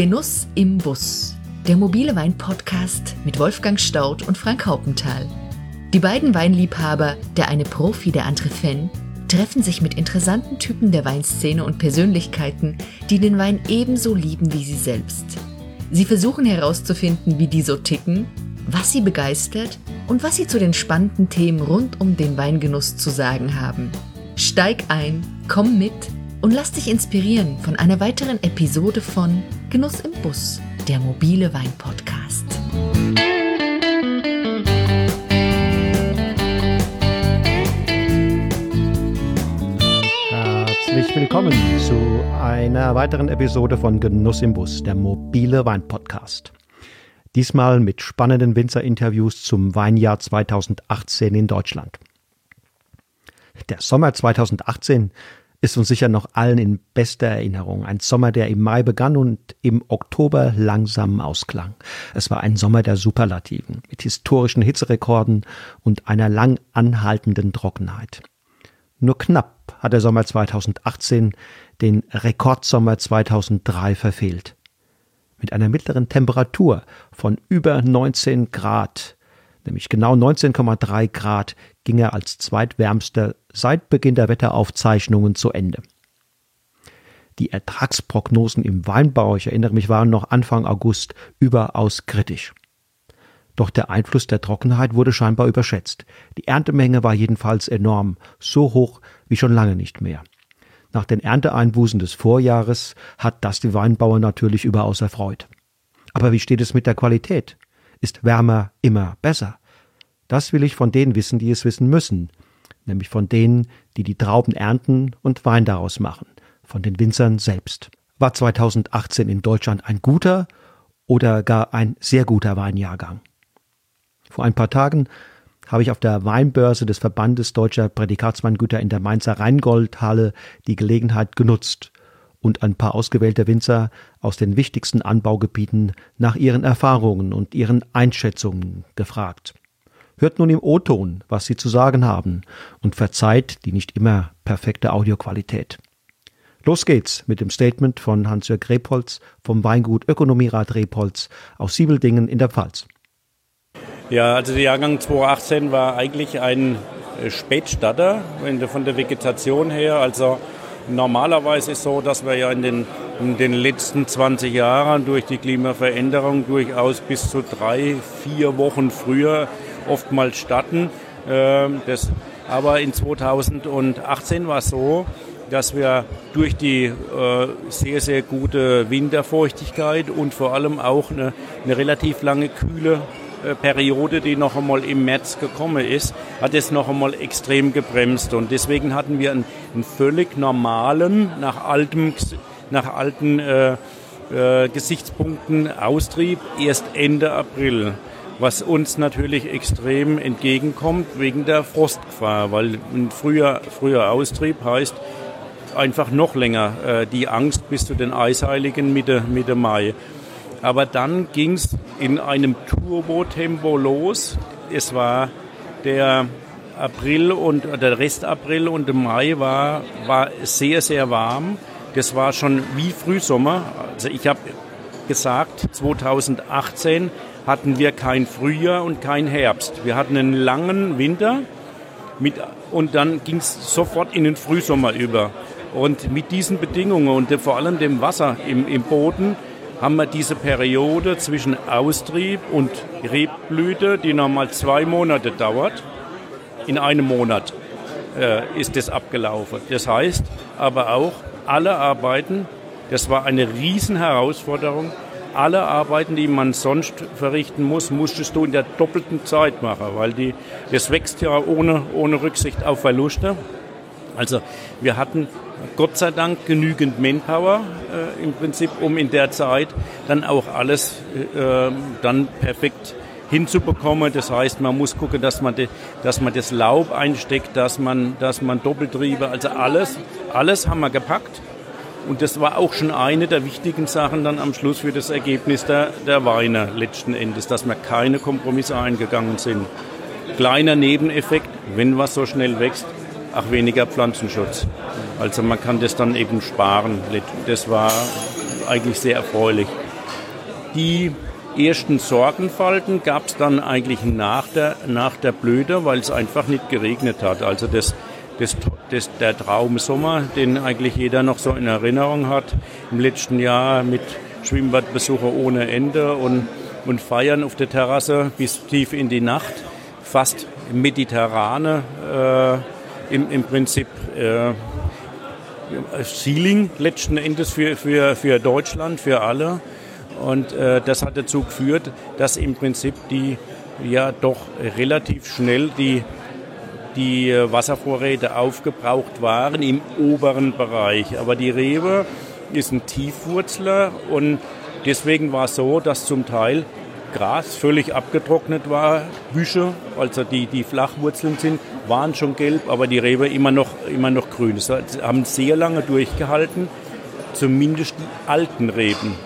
Genuss im Bus. Der mobile Wein-Podcast mit Wolfgang Staudt und Frank Haupenthal. Die beiden Weinliebhaber, der eine Profi, der andere Fan, treffen sich mit interessanten Typen der Weinszene und Persönlichkeiten, die den Wein ebenso lieben wie sie selbst. Sie versuchen herauszufinden, wie die so ticken, was sie begeistert und was sie zu den spannenden Themen rund um den Weingenuss zu sagen haben. Steig ein, komm mit und lass dich inspirieren von einer weiteren Episode von Genuss im Bus, der mobile Wein-Podcast. Herzlich willkommen zu einer weiteren Episode von Genuss im Bus, der mobile Wein-Podcast. Diesmal mit spannenden Winzerinterviews zum Weinjahr 2018 in Deutschland. Der Sommer 2018 ist uns sicher noch allen in bester Erinnerung. Ein Sommer, der im Mai begann und im Oktober langsam ausklang. Es war ein Sommer der Superlativen mit historischen Hitzerekorden und einer lang anhaltenden Trockenheit. Nur knapp hat der Sommer 2018 den Rekordsommer 2003 verfehlt. Mit einer mittleren Temperatur von über 19 Grad nämlich genau 19,3 Grad, ging er als zweitwärmster seit Beginn der Wetteraufzeichnungen zu Ende. Die Ertragsprognosen im Weinbau, ich erinnere mich, waren noch Anfang August überaus kritisch. Doch der Einfluss der Trockenheit wurde scheinbar überschätzt. Die Erntemenge war jedenfalls enorm, so hoch wie schon lange nicht mehr. Nach den Ernteeinbußen des Vorjahres hat das die Weinbauer natürlich überaus erfreut. Aber wie steht es mit der Qualität? Ist wärmer immer besser? Das will ich von denen wissen, die es wissen müssen, nämlich von denen, die die Trauben ernten und Wein daraus machen, von den Winzern selbst. War 2018 in Deutschland ein guter oder gar ein sehr guter Weinjahrgang? Vor ein paar Tagen habe ich auf der Weinbörse des Verbandes deutscher Prädikatsweingüter in der Mainzer Rheingoldhalle die Gelegenheit genutzt und ein paar ausgewählte Winzer aus den wichtigsten Anbaugebieten nach ihren Erfahrungen und ihren Einschätzungen gefragt. Hört nun im O-Ton, was sie zu sagen haben und verzeiht die nicht immer perfekte Audioqualität. Los geht's mit dem Statement von Hans-Jörg Repolz vom Weingut Ökonomierat Repolz aus Siebeldingen in der Pfalz. Ja, also der Jahrgang 2018 war eigentlich ein Spätstarter von der Vegetation her. Also Normalerweise ist es so, dass wir ja in den, in den letzten 20 Jahren durch die Klimaveränderung durchaus bis zu drei, vier Wochen früher oftmals starten. Ähm, das, aber in 2018 war es so, dass wir durch die äh, sehr, sehr gute Winterfeuchtigkeit und vor allem auch eine, eine relativ lange kühle äh, Periode, die noch einmal im März gekommen ist, hat es noch einmal extrem gebremst. Und deswegen hatten wir einen, einen völlig normalen, nach altem, nach alten äh, äh, Gesichtspunkten Austrieb erst Ende April. Was uns natürlich extrem entgegenkommt wegen der Frostgefahr, weil ein früher, früher Austrieb heißt einfach noch länger äh, die Angst bis zu den Eisheiligen Mitte, Mitte Mai. Aber dann ging es in einem Turbo-Tempo los. Es war der April und der Rest April und der Mai war, war sehr, sehr warm. Das war schon wie Frühsommer. Also ich habe gesagt, 2018 hatten wir kein Frühjahr und kein Herbst. Wir hatten einen langen Winter mit, und dann ging es sofort in den Frühsommer über. Und mit diesen Bedingungen und vor allem dem Wasser im, im Boden haben wir diese Periode zwischen Austrieb und Rebblüte, die nochmal zwei Monate dauert. In einem Monat äh, ist das abgelaufen. Das heißt aber auch, alle Arbeiten, das war eine Riesenherausforderung, alle Arbeiten, die man sonst verrichten muss, musstest du in der doppelten Zeit machen, weil die, das wächst ja ohne, ohne Rücksicht auf Verluste. Also wir hatten Gott sei Dank genügend Manpower äh, im Prinzip, um in der Zeit dann auch alles äh, dann perfekt hinzubekommen. Das heißt, man muss gucken, dass man, de, dass man das Laub einsteckt, dass man, dass man Doppeltriebe, also alles, alles haben wir gepackt. Und das war auch schon eine der wichtigen Sachen dann am Schluss für das Ergebnis der, der Weine letzten Endes, dass wir keine Kompromisse eingegangen sind. Kleiner Nebeneffekt, wenn was so schnell wächst, auch weniger Pflanzenschutz. Also man kann das dann eben sparen. Das war eigentlich sehr erfreulich. Die ersten Sorgenfalten gab es dann eigentlich nach der, nach der Blüte, weil es einfach nicht geregnet hat. Also das, das, das, der Traumsommer, den eigentlich jeder noch so in Erinnerung hat, im letzten Jahr mit Schwimmbadbesucher ohne Ende und, und Feiern auf der Terrasse bis tief in die Nacht, fast mediterrane, äh, im, im Prinzip äh, Ceiling letzten Endes für, für, für Deutschland, für alle. Und äh, das hat dazu geführt, dass im Prinzip die ja doch relativ schnell die, die Wasservorräte aufgebraucht waren im oberen Bereich. Aber die Rewe ist ein Tiefwurzler und deswegen war es so, dass zum Teil Gras völlig abgetrocknet war, Büsche, also die, die Flachwurzeln sind, waren schon gelb, aber die Rebe immer noch, immer noch grün. Sie haben sehr lange durchgehalten, zumindest die alten Reben.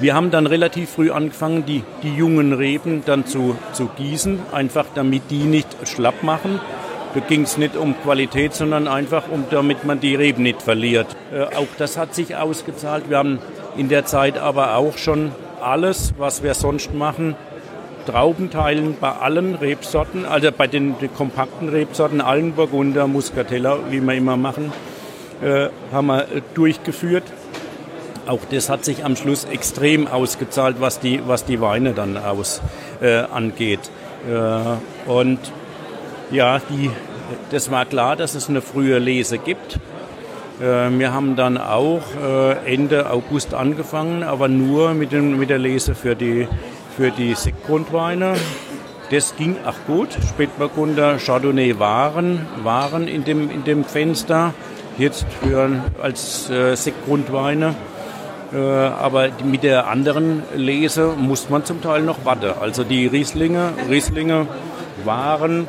Wir haben dann relativ früh angefangen, die, die jungen Reben dann zu, zu gießen, einfach damit die nicht schlapp machen. Da ging es nicht um Qualität, sondern einfach um, damit man die Reben nicht verliert. Äh, auch das hat sich ausgezahlt. Wir haben in der Zeit aber auch schon alles, was wir sonst machen, Trauben teilen bei allen Rebsorten, also bei den, den kompakten Rebsorten, allen Burgunder, Muscatella, wie wir immer machen, äh, haben wir äh, durchgeführt. Auch das hat sich am Schluss extrem ausgezahlt, was die, was die Weine dann aus, äh, angeht. Äh, und ja, die, das war klar, dass es eine frühe Lese gibt. Äh, wir haben dann auch äh, Ende August angefangen, aber nur mit, dem, mit der Lese für die, für die Sektgrundweine. Das ging auch gut. Spätburgunder, Chardonnay waren, waren in, dem, in dem Fenster jetzt für, als äh, Sektgrundweine. Äh, aber mit der anderen Lese muss man zum Teil noch warten. Also die Rieslinge, Rieslinge waren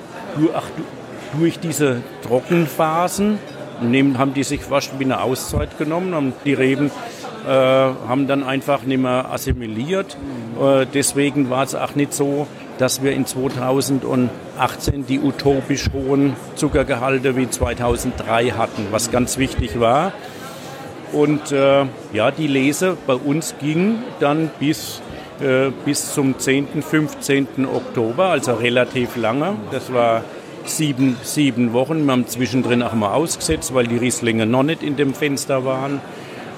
durch, diese Trockenphasen, haben die sich fast wie eine Auszeit genommen, haben die Reben äh, haben dann einfach nicht mehr assimiliert. Äh, deswegen war es auch nicht so, dass wir in 2018 die utopisch hohen Zuckergehalte wie 2003 hatten, was ganz wichtig war. Und äh, ja, die Lese bei uns ging dann bis, äh, bis zum 10., 15. Oktober, also relativ lange. Das war sieben, sieben Wochen. Wir haben zwischendrin auch mal ausgesetzt, weil die Rieslinge noch nicht in dem Fenster waren.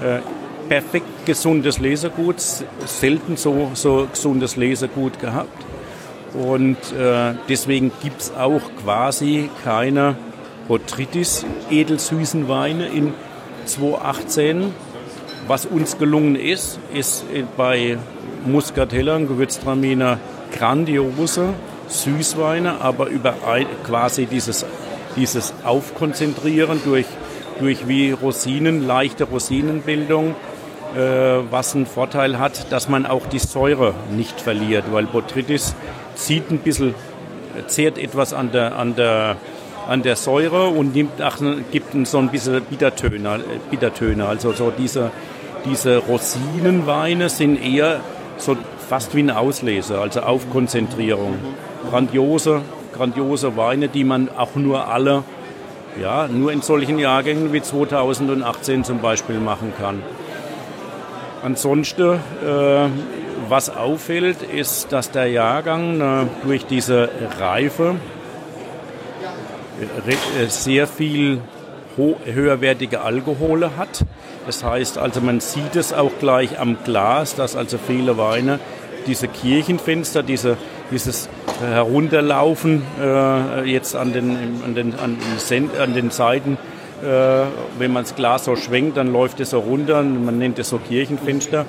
Äh, perfekt gesundes Lesegut, selten so, so gesundes Lesegut gehabt. Und äh, deswegen gibt es auch quasi keine Botrytis edelsüßen Weine in 2018. Was uns gelungen ist, ist bei Muscatellern, Gewürztraminer grandiose Süßweine, aber über quasi dieses, dieses Aufkonzentrieren durch, durch wie Rosinen, leichte Rosinenbildung, äh, was einen Vorteil hat, dass man auch die Säure nicht verliert, weil Botrytis zieht ein bisschen, zehrt etwas an der, an der, an der Säure und nimmt, ach, gibt so ein bisschen Bittertöne, Bittertöne. Also so diese, diese Rosinenweine sind eher so fast wie ein Ausleser, also Aufkonzentrierung. Grandiose, grandiose Weine, die man auch nur alle, ja, nur in solchen Jahrgängen wie 2018 zum Beispiel machen kann. Ansonsten, äh, was auffällt, ist, dass der Jahrgang äh, durch diese Reife sehr viel höherwertige Alkohole hat. Das heißt also, man sieht es auch gleich am Glas, dass also viele Weine diese Kirchenfenster, diese, dieses Herunterlaufen äh, jetzt an den, an den, an den, an den Seiten, äh, wenn man das Glas so schwenkt, dann läuft es so runter, man nennt es so Kirchenfenster,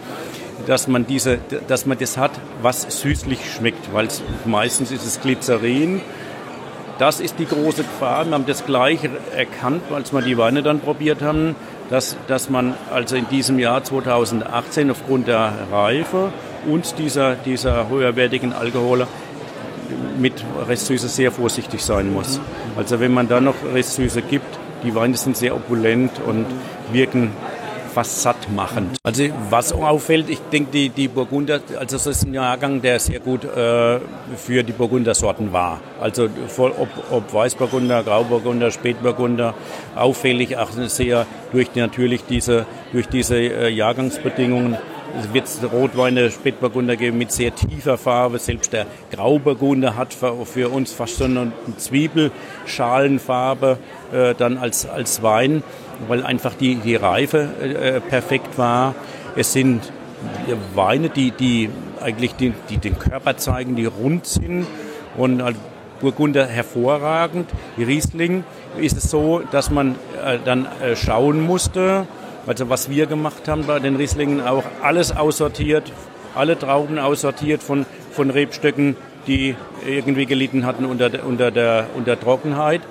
dass man, diese, dass man das hat, was süßlich schmeckt, weil meistens ist es Glycerin, das ist die große Gefahr. Wir haben das gleich erkannt, als wir die Weine dann probiert haben, dass, dass man also in diesem Jahr 2018 aufgrund der Reife und dieser, dieser höherwertigen Alkohole mit Restsüße sehr vorsichtig sein muss. Also wenn man da noch Restsüße gibt, die Weine sind sehr opulent und wirken fast satt machend. Also was auffällt, ich denke, die, die Burgunder, also es ist ein Jahrgang, der sehr gut äh, für die Burgundersorten war. Also ob, ob Weißburgunder, Grauburgunder, Spätburgunder, auffällig auch sehr durch natürlich diese, durch diese äh, Jahrgangsbedingungen es wird Rotweine, Spätburgunder geben mit sehr tiefer Farbe. Selbst der Grauburgunder hat für, für uns fast so eine Zwiebelschalenfarbe äh, dann als, als Wein, weil einfach die, die Reife äh, perfekt war. Es sind Weine, die, die eigentlich die, die den Körper zeigen, die rund sind und also Burgunder hervorragend. Die Riesling ist es so, dass man äh, dann äh, schauen musste, also was wir gemacht haben bei den Rieslingen auch, alles aussortiert, alle Trauben aussortiert von, von Rebstöcken, die irgendwie gelitten hatten unter, unter, der, unter Trockenheit, äh,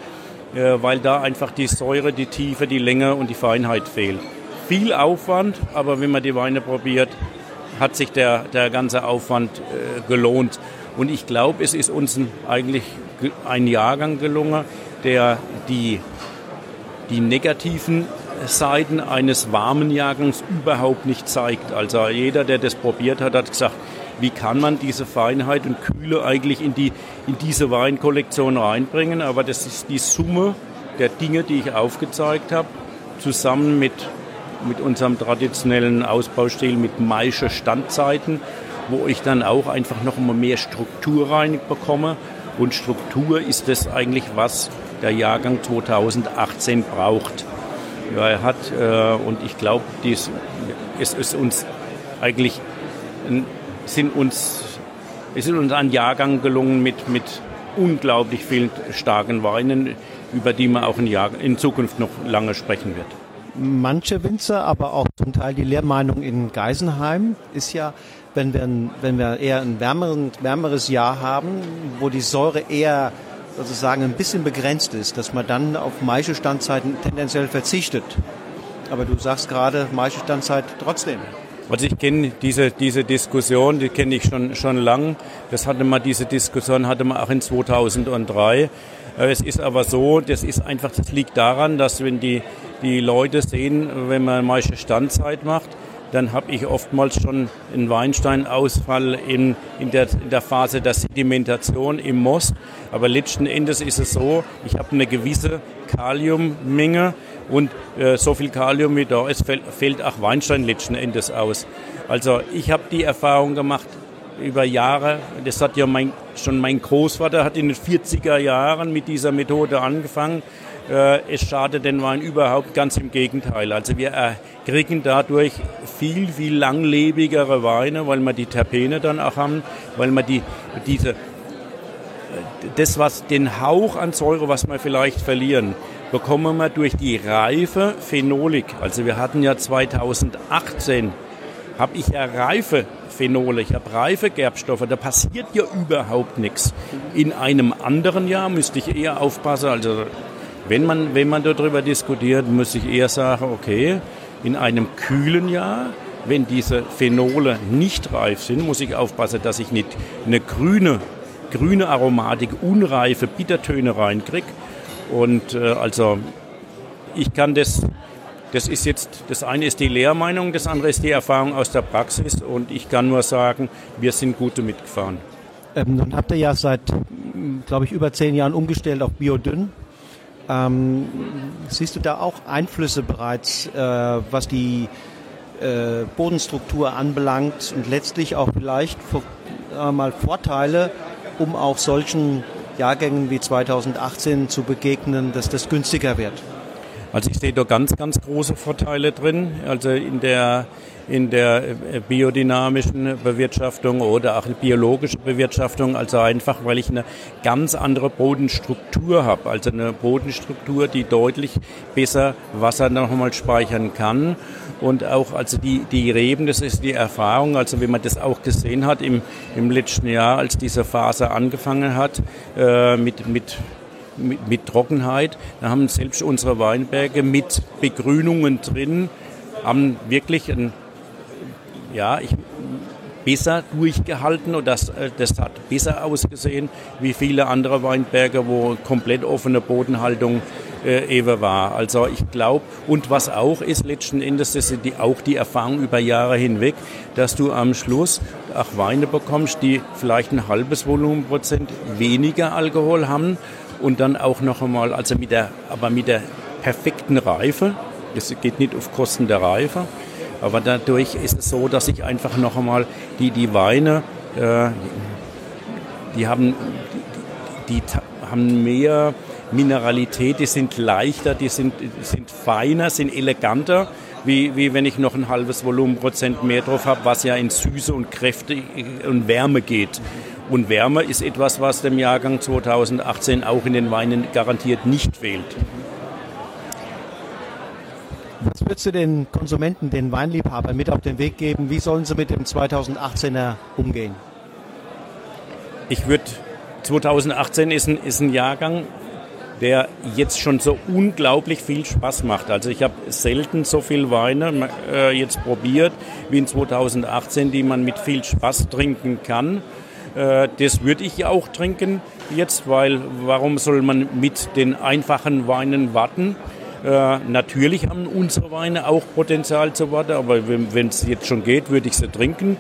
weil da einfach die Säure, die Tiefe, die Länge und die Feinheit fehlt. Viel Aufwand, aber wenn man die Weine probiert, hat sich der, der ganze Aufwand äh, gelohnt. Und ich glaube, es ist uns eigentlich ein Jahrgang gelungen, der die, die negativen Seiten eines warmen Jahrgangs überhaupt nicht zeigt. Also jeder, der das probiert hat, hat gesagt, wie kann man diese Feinheit und Kühle eigentlich in, die, in diese Weinkollektion reinbringen. Aber das ist die Summe der Dinge, die ich aufgezeigt habe, zusammen mit, mit unserem traditionellen Ausbaustil mit Maische Standzeiten, wo ich dann auch einfach noch mal mehr Struktur reinbekomme. Und Struktur ist das eigentlich, was der Jahrgang 2018 braucht. Ja, er hat, äh, und ich glaube, es ist uns eigentlich, sind uns, es ist uns ein Jahrgang gelungen mit, mit unglaublich vielen starken Weinen, über die man auch in, Jahr, in Zukunft noch lange sprechen wird. Manche Winzer, aber auch zum Teil die Lehrmeinung in Geisenheim ist ja, wenn wir, wenn wir eher ein wärmeren, wärmeres Jahr haben, wo die Säure eher sozusagen ein bisschen begrenzt ist, dass man dann auf Maischestandzzeiten tendenziell verzichtet. Aber du sagst gerade Maischestandzeit trotzdem. Also ich kenne diese, diese Diskussion, die kenne ich schon, schon lang. Das hatte man, diese Diskussion hatte man auch in 2003. Es ist aber so, das ist einfach, das liegt daran, dass wenn die, die Leute sehen, wenn man Maische Standzeit macht, dann habe ich oftmals schon einen Weinsteinausfall in, in, der, in der Phase der Sedimentation im Most. Aber letzten Endes ist es so, ich habe eine gewisse Kaliummenge und äh, so viel Kalium wie da ist, fällt, fällt auch Weinstein letzten Endes aus. Also ich habe die Erfahrung gemacht über Jahre, das hat ja mein, schon mein Großvater hat in den 40er Jahren mit dieser Methode angefangen es schadet den Wein überhaupt, ganz im Gegenteil. Also wir kriegen dadurch viel, viel langlebigere Weine, weil wir die Terpene dann auch haben, weil wir die, diese, das, was den Hauch an Säure, was wir vielleicht verlieren, bekommen wir durch die reife Phenolik. Also wir hatten ja 2018, habe ich ja reife Phenole, ich habe reife Gerbstoffe, da passiert ja überhaupt nichts. In einem anderen Jahr müsste ich eher aufpassen, also wenn man, wenn man darüber diskutiert, muss ich eher sagen, okay, in einem kühlen Jahr, wenn diese Phenole nicht reif sind, muss ich aufpassen, dass ich nicht eine grüne, grüne Aromatik, unreife Bittertöne reinkriege. Und äh, also ich kann das, das ist jetzt, das eine ist die Lehrmeinung, das andere ist die Erfahrung aus der Praxis und ich kann nur sagen, wir sind gut mitgefahren. Ähm, nun habt ihr ja seit, glaube ich, über zehn Jahren umgestellt auf Biodünn. Ähm, siehst du da auch Einflüsse bereits, äh, was die äh, Bodenstruktur anbelangt und letztlich auch vielleicht äh, mal Vorteile, um auch solchen Jahrgängen wie 2018 zu begegnen, dass das günstiger wird? Also ich sehe da ganz, ganz große Vorteile drin. Also in der in der äh, biodynamischen Bewirtschaftung oder auch biologische Bewirtschaftung. Also einfach, weil ich eine ganz andere Bodenstruktur habe. Also eine Bodenstruktur, die deutlich besser Wasser nochmal speichern kann. Und auch also die, die Reben, das ist die Erfahrung, also wenn man das auch gesehen hat im, im letzten Jahr, als diese Phase angefangen hat, äh, mit, mit mit, mit Trockenheit. Da haben selbst unsere Weinberge mit Begrünungen drin, haben wirklich ein ja, ich, besser durchgehalten und das, äh, das hat besser ausgesehen wie viele andere Weinberge, wo komplett offene Bodenhaltung äh, eben war. Also ich glaube, und was auch ist letzten Endes, das ist die, auch die Erfahrung über Jahre hinweg, dass du am Schluss auch Weine bekommst, die vielleicht ein halbes Volumenprozent weniger Alkohol haben und dann auch noch einmal, also mit der, aber mit der perfekten Reife, das geht nicht auf Kosten der Reife, Aber dadurch ist es so, dass ich einfach noch einmal die, die Weine, äh, die haben, die, die haben mehr Mineralität, die sind leichter, die sind, sind feiner, sind eleganter, wie, wie wenn ich noch ein halbes Volumenprozent mehr drauf habe, was ja in Süße und Kräfte und Wärme geht. Und Wärme ist etwas, was dem Jahrgang 2018 auch in den Weinen garantiert nicht fehlt. Was würdest du den Konsumenten, den Weinliebhabern mit auf den Weg geben? Wie sollen sie mit dem 2018er umgehen? Ich würde, 2018 ist ein, ist ein Jahrgang, der jetzt schon so unglaublich viel Spaß macht. Also ich habe selten so viel Weine äh, jetzt probiert wie in 2018, die man mit viel Spaß trinken kann. Äh, das würde ich auch trinken jetzt, weil warum soll man mit den einfachen Weinen warten? Äh, natürlich haben unsere Weine auch Potenzial zu warten, aber wenn es jetzt schon geht, würde ich sie trinken.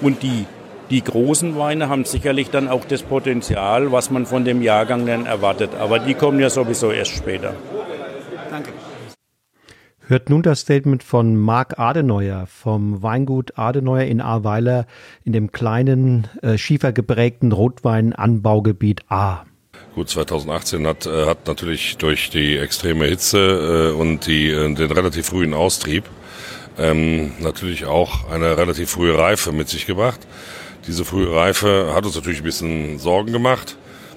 Und die die großen Weine haben sicherlich dann auch das Potenzial, was man von dem Jahrgang dann erwartet. Aber die kommen ja sowieso erst später. Hört nun das Statement von Marc Adeneuer vom Weingut Adeneuer in Ahrweiler in dem kleinen äh, schiefergeprägten Rotweinanbaugebiet A. Gut, 2018 hat, äh, hat natürlich durch die extreme Hitze äh, und die, äh, den relativ frühen Austrieb ähm, natürlich auch eine relativ frühe Reife mit sich gebracht. Diese frühe Reife hat uns natürlich ein bisschen Sorgen gemacht.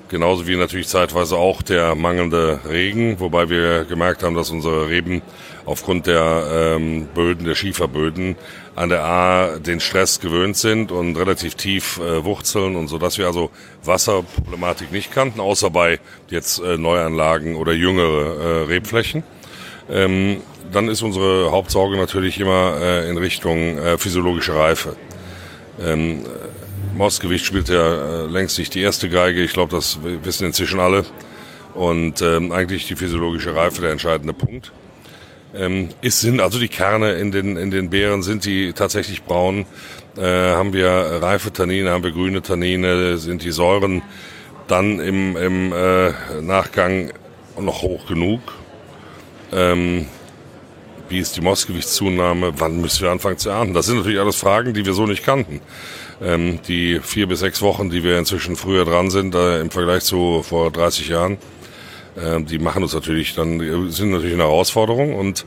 Genauso wie natürlich zeitweise auch der mangelnde Regen, wobei wir gemerkt haben, dass unsere Reben aufgrund der ähm, Böden, der Schieferböden an der A den Stress gewöhnt sind und relativ tief äh, wurzeln und so, dass wir also Wasserproblematik nicht kannten, außer bei jetzt äh, Neuanlagen oder jüngere äh, Rebflächen. Ähm, dann ist unsere Hauptsorge natürlich immer äh, in Richtung äh, physiologische Reife. Ähm, Mostgewicht spielt ja äh, längst nicht die erste Geige. Ich glaube, das wissen inzwischen alle. Und ähm, eigentlich die physiologische Reife der entscheidende Punkt. Ähm, ist, sind also die Kerne in den, in den Beeren, sind die tatsächlich braun? Äh, haben wir reife Tannine, haben wir grüne Tannine, sind die Säuren dann im, im äh, Nachgang noch hoch genug? Ähm, wie ist die Mostgewichtszunahme? Wann müssen wir anfangen zu ernten? Das sind natürlich alles Fragen, die wir so nicht kannten. Ähm, die vier bis sechs Wochen, die wir inzwischen früher dran sind, äh, im Vergleich zu vor 30 Jahren, äh, die machen uns natürlich dann, sind natürlich eine Herausforderung und,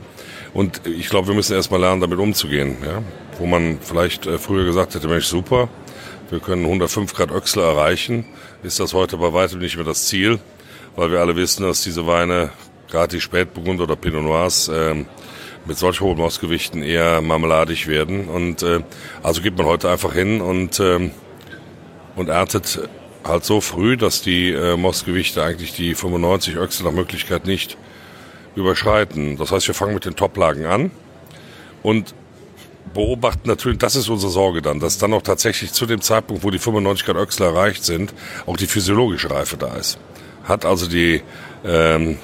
und ich glaube, wir müssen erstmal lernen, damit umzugehen. Ja? Wo man vielleicht äh, früher gesagt hätte, Mensch, super, wir können 105 Grad Öchsle erreichen, ist das heute bei weitem nicht mehr das Ziel, weil wir alle wissen, dass diese Weine, gerade die Spätburgunder oder Pinot Noirs, ähm, mit solch hohen Mostgewichten eher marmeladig werden. Und äh, also geht man heute einfach hin und, ähm, und erntet halt so früh, dass die äh, Mostgewichte eigentlich die 95 Öchse nach Möglichkeit nicht überschreiten. Das heißt, wir fangen mit den Toplagen an und beobachten natürlich, das ist unsere Sorge dann, dass dann auch tatsächlich zu dem Zeitpunkt, wo die 95 Grad Öchsel erreicht sind, auch die physiologische Reife da ist. Hat also die ähm,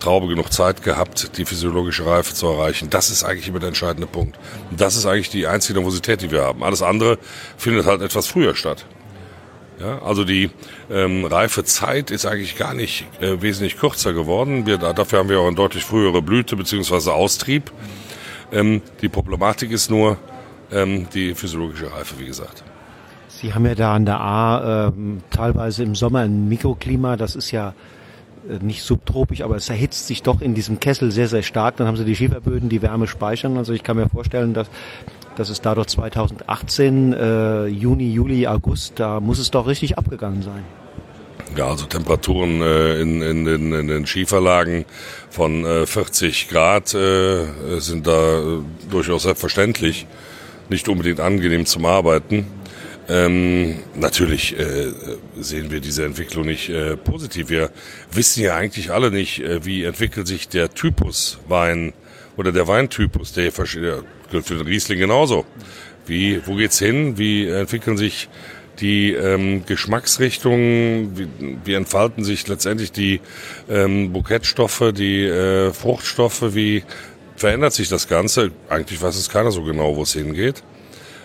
Traube genug Zeit gehabt, die physiologische Reife zu erreichen. Das ist eigentlich immer der entscheidende Punkt. Und das ist eigentlich die einzige Nervosität, die wir haben. Alles andere findet halt etwas früher statt. Ja, also die ähm, Reifezeit ist eigentlich gar nicht äh, wesentlich kürzer geworden. Wir, dafür haben wir auch eine deutlich frühere Blüte bzw. Austrieb. Ähm, die Problematik ist nur ähm, die physiologische Reife, wie gesagt. Sie haben ja da an der A äh, teilweise im Sommer ein Mikroklima, das ist ja nicht subtropisch, aber es erhitzt sich doch in diesem Kessel sehr, sehr stark. Dann haben sie die Schieferböden, die Wärme speichern. Also ich kann mir vorstellen, dass, dass es dadurch 2018, äh, Juni, Juli, August, da muss es doch richtig abgegangen sein. Ja, also Temperaturen äh, in, in, in, in den Schieferlagen von äh, 40 Grad äh, sind da äh, durchaus selbstverständlich. Nicht unbedingt angenehm zum Arbeiten. Ähm, natürlich äh, sehen wir diese Entwicklung nicht äh, positiv. Wir wissen ja eigentlich alle nicht, äh, wie entwickelt sich der Typus Wein oder der Weintypus, der gilt für den Riesling genauso. Wie, wo geht's hin? Wie entwickeln sich die ähm, Geschmacksrichtungen? Wie, wie entfalten sich letztendlich die ähm, Bouquetstoffe, die äh, Fruchtstoffe? Wie verändert sich das Ganze? Eigentlich weiß es keiner so genau, wo es hingeht.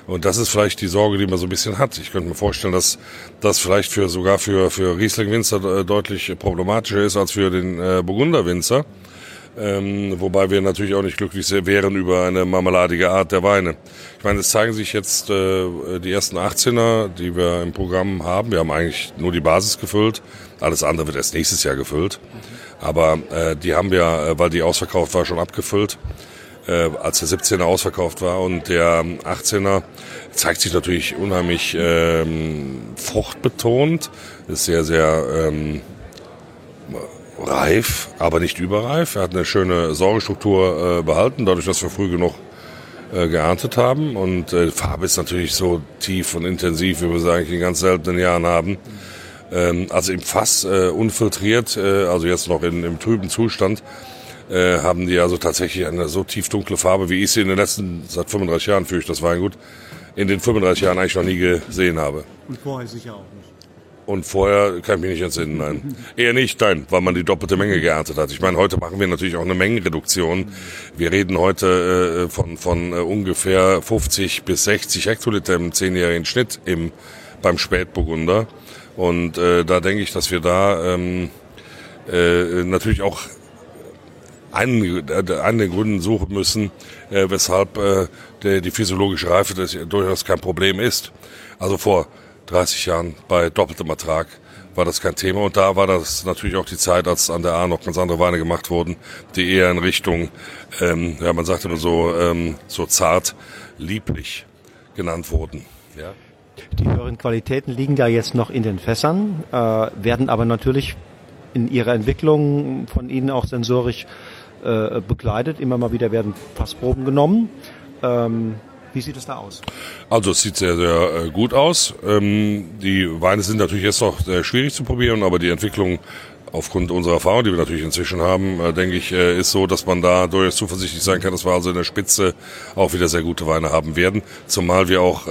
Und das ist vielleicht die Sorge, die man so ein bisschen hat. Ich könnte mir vorstellen, dass das vielleicht für sogar für, für Riesling-Winzer äh, deutlich problematischer ist als für den äh, Burgunder-Winzer. Ähm, wobei wir natürlich auch nicht glücklich wären über eine marmeladige Art der Weine. Ich meine, es zeigen sich jetzt äh, die ersten 18er, die wir im Programm haben. Wir haben eigentlich nur die Basis gefüllt. Alles andere wird erst nächstes Jahr gefüllt. Aber äh, die haben wir, äh, weil die ausverkauft war, schon abgefüllt, äh, als der 17er ausverkauft war. Und der 18er zeigt sich natürlich unheimlich ähm, fruchtbetont. Ist sehr, sehr... Ähm, reif, aber nicht überreif. Er hat eine schöne Säurestruktur äh, behalten, dadurch, dass wir früh genug äh, geerntet haben. Und äh, Farbe ist natürlich so tief und intensiv, wie wir es eigentlich in ganz seltenen Jahren haben. Ähm, also im Fass äh, unfiltriert, äh, also jetzt noch in, im trüben Zustand, äh, haben die also tatsächlich eine so tief dunkle Farbe, wie ich sie in den letzten, seit 35 Jahren führe ich das Weingut, in den 35 Jahren eigentlich noch nie gesehen habe. Und vorher sicher auch nicht. Und vorher kann ich mich nicht entsinnen, nein. Eher nicht, nein, weil man die doppelte Menge geerntet hat. Ich meine, heute machen wir natürlich auch eine Mengenreduktion. Wir reden heute äh, von, von äh, ungefähr 50 bis 60 Hektoliter im zehnjährigen Schnitt im, beim Spätburgunder. Und äh, da denke ich, dass wir da ähm, äh, natürlich auch einen, äh, einen Gründen suchen müssen, äh, weshalb äh, der, die physiologische Reife das durchaus kein Problem ist. Also vor 30 Jahren bei doppeltem Ertrag war das kein Thema. Und da war das natürlich auch die Zeit, als an der A noch ganz andere Weine gemacht wurden, die eher in Richtung, ähm, ja, man sagt immer so, ähm, so zart, lieblich genannt wurden. Ja. Die höheren Qualitäten liegen ja jetzt noch in den Fässern, äh, werden aber natürlich in ihrer Entwicklung von Ihnen auch sensorisch äh, begleitet. Immer mal wieder werden Fassproben genommen. Ähm, wie sieht es da aus? Also es sieht sehr, sehr äh, gut aus. Ähm, die Weine sind natürlich jetzt noch sehr schwierig zu probieren, aber die Entwicklung aufgrund unserer Erfahrung, die wir natürlich inzwischen haben, äh, denke ich, äh, ist so, dass man da durchaus zuversichtlich sein kann, dass wir also in der Spitze auch wieder sehr gute Weine haben werden. Zumal wir auch,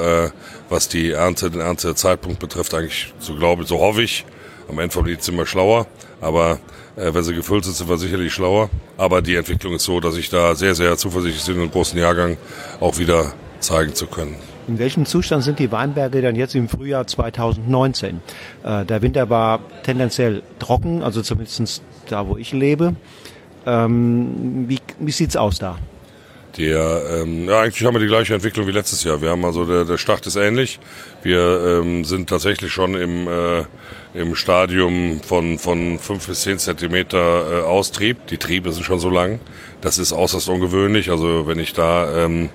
was die Ernte, den Erntezeitpunkt betrifft, eigentlich so glaube, so hoffe ich, am Ende vom Lied sind wir schlauer, aber wenn sie gefüllt sind, sind wir sicherlich schlauer. Aber die Entwicklung ist so, dass ich da sehr, sehr zuversichtlich bin, im großen Jahrgang auch wieder zeigen zu können. In welchem Zustand sind die Weinberge dann jetzt im Frühjahr 2019? Äh, der Winter war tendenziell trocken, also zumindest da, wo ich lebe. Ähm, wie wie sieht's aus da? Der, ähm, ja, eigentlich haben wir die gleiche Entwicklung wie letztes Jahr. Wir haben also der, der Start ist ähnlich. Wir ähm, sind tatsächlich schon im, äh, im Stadium von, von fünf bis zehn Zentimeter äh, Austrieb. Die Triebe sind schon so lang. Das ist äußerst ungewöhnlich. Also wenn ich da ähm,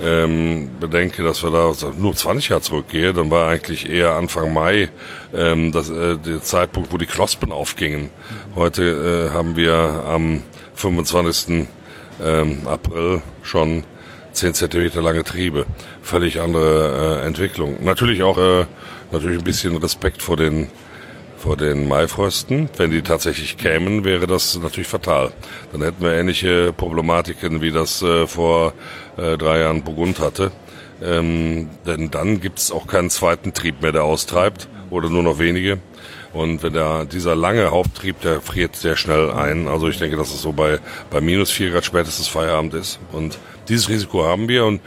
ähm, bedenke, dass wir da nur 20 Jahre zurückgehen, dann war eigentlich eher Anfang Mai ähm, das, äh, der Zeitpunkt, wo die Knospen aufgingen. Heute äh, haben wir am 25. Ähm, April schon 10 Zentimeter lange Triebe. Völlig andere äh, Entwicklung. Natürlich auch äh, natürlich ein bisschen Respekt vor den vor den Maifrösten. Wenn die tatsächlich kämen, wäre das natürlich fatal. Dann hätten wir ähnliche Problematiken, wie das äh, vor äh, drei Jahren Burgund hatte. Ähm, denn dann gibt es auch keinen zweiten Trieb mehr, der austreibt oder nur noch wenige. Und wenn der, dieser lange Haupttrieb, der friert sehr schnell ein. Also ich denke, dass es so bei, bei minus vier Grad spätestens Feierabend ist. Und dieses Risiko haben wir. Und,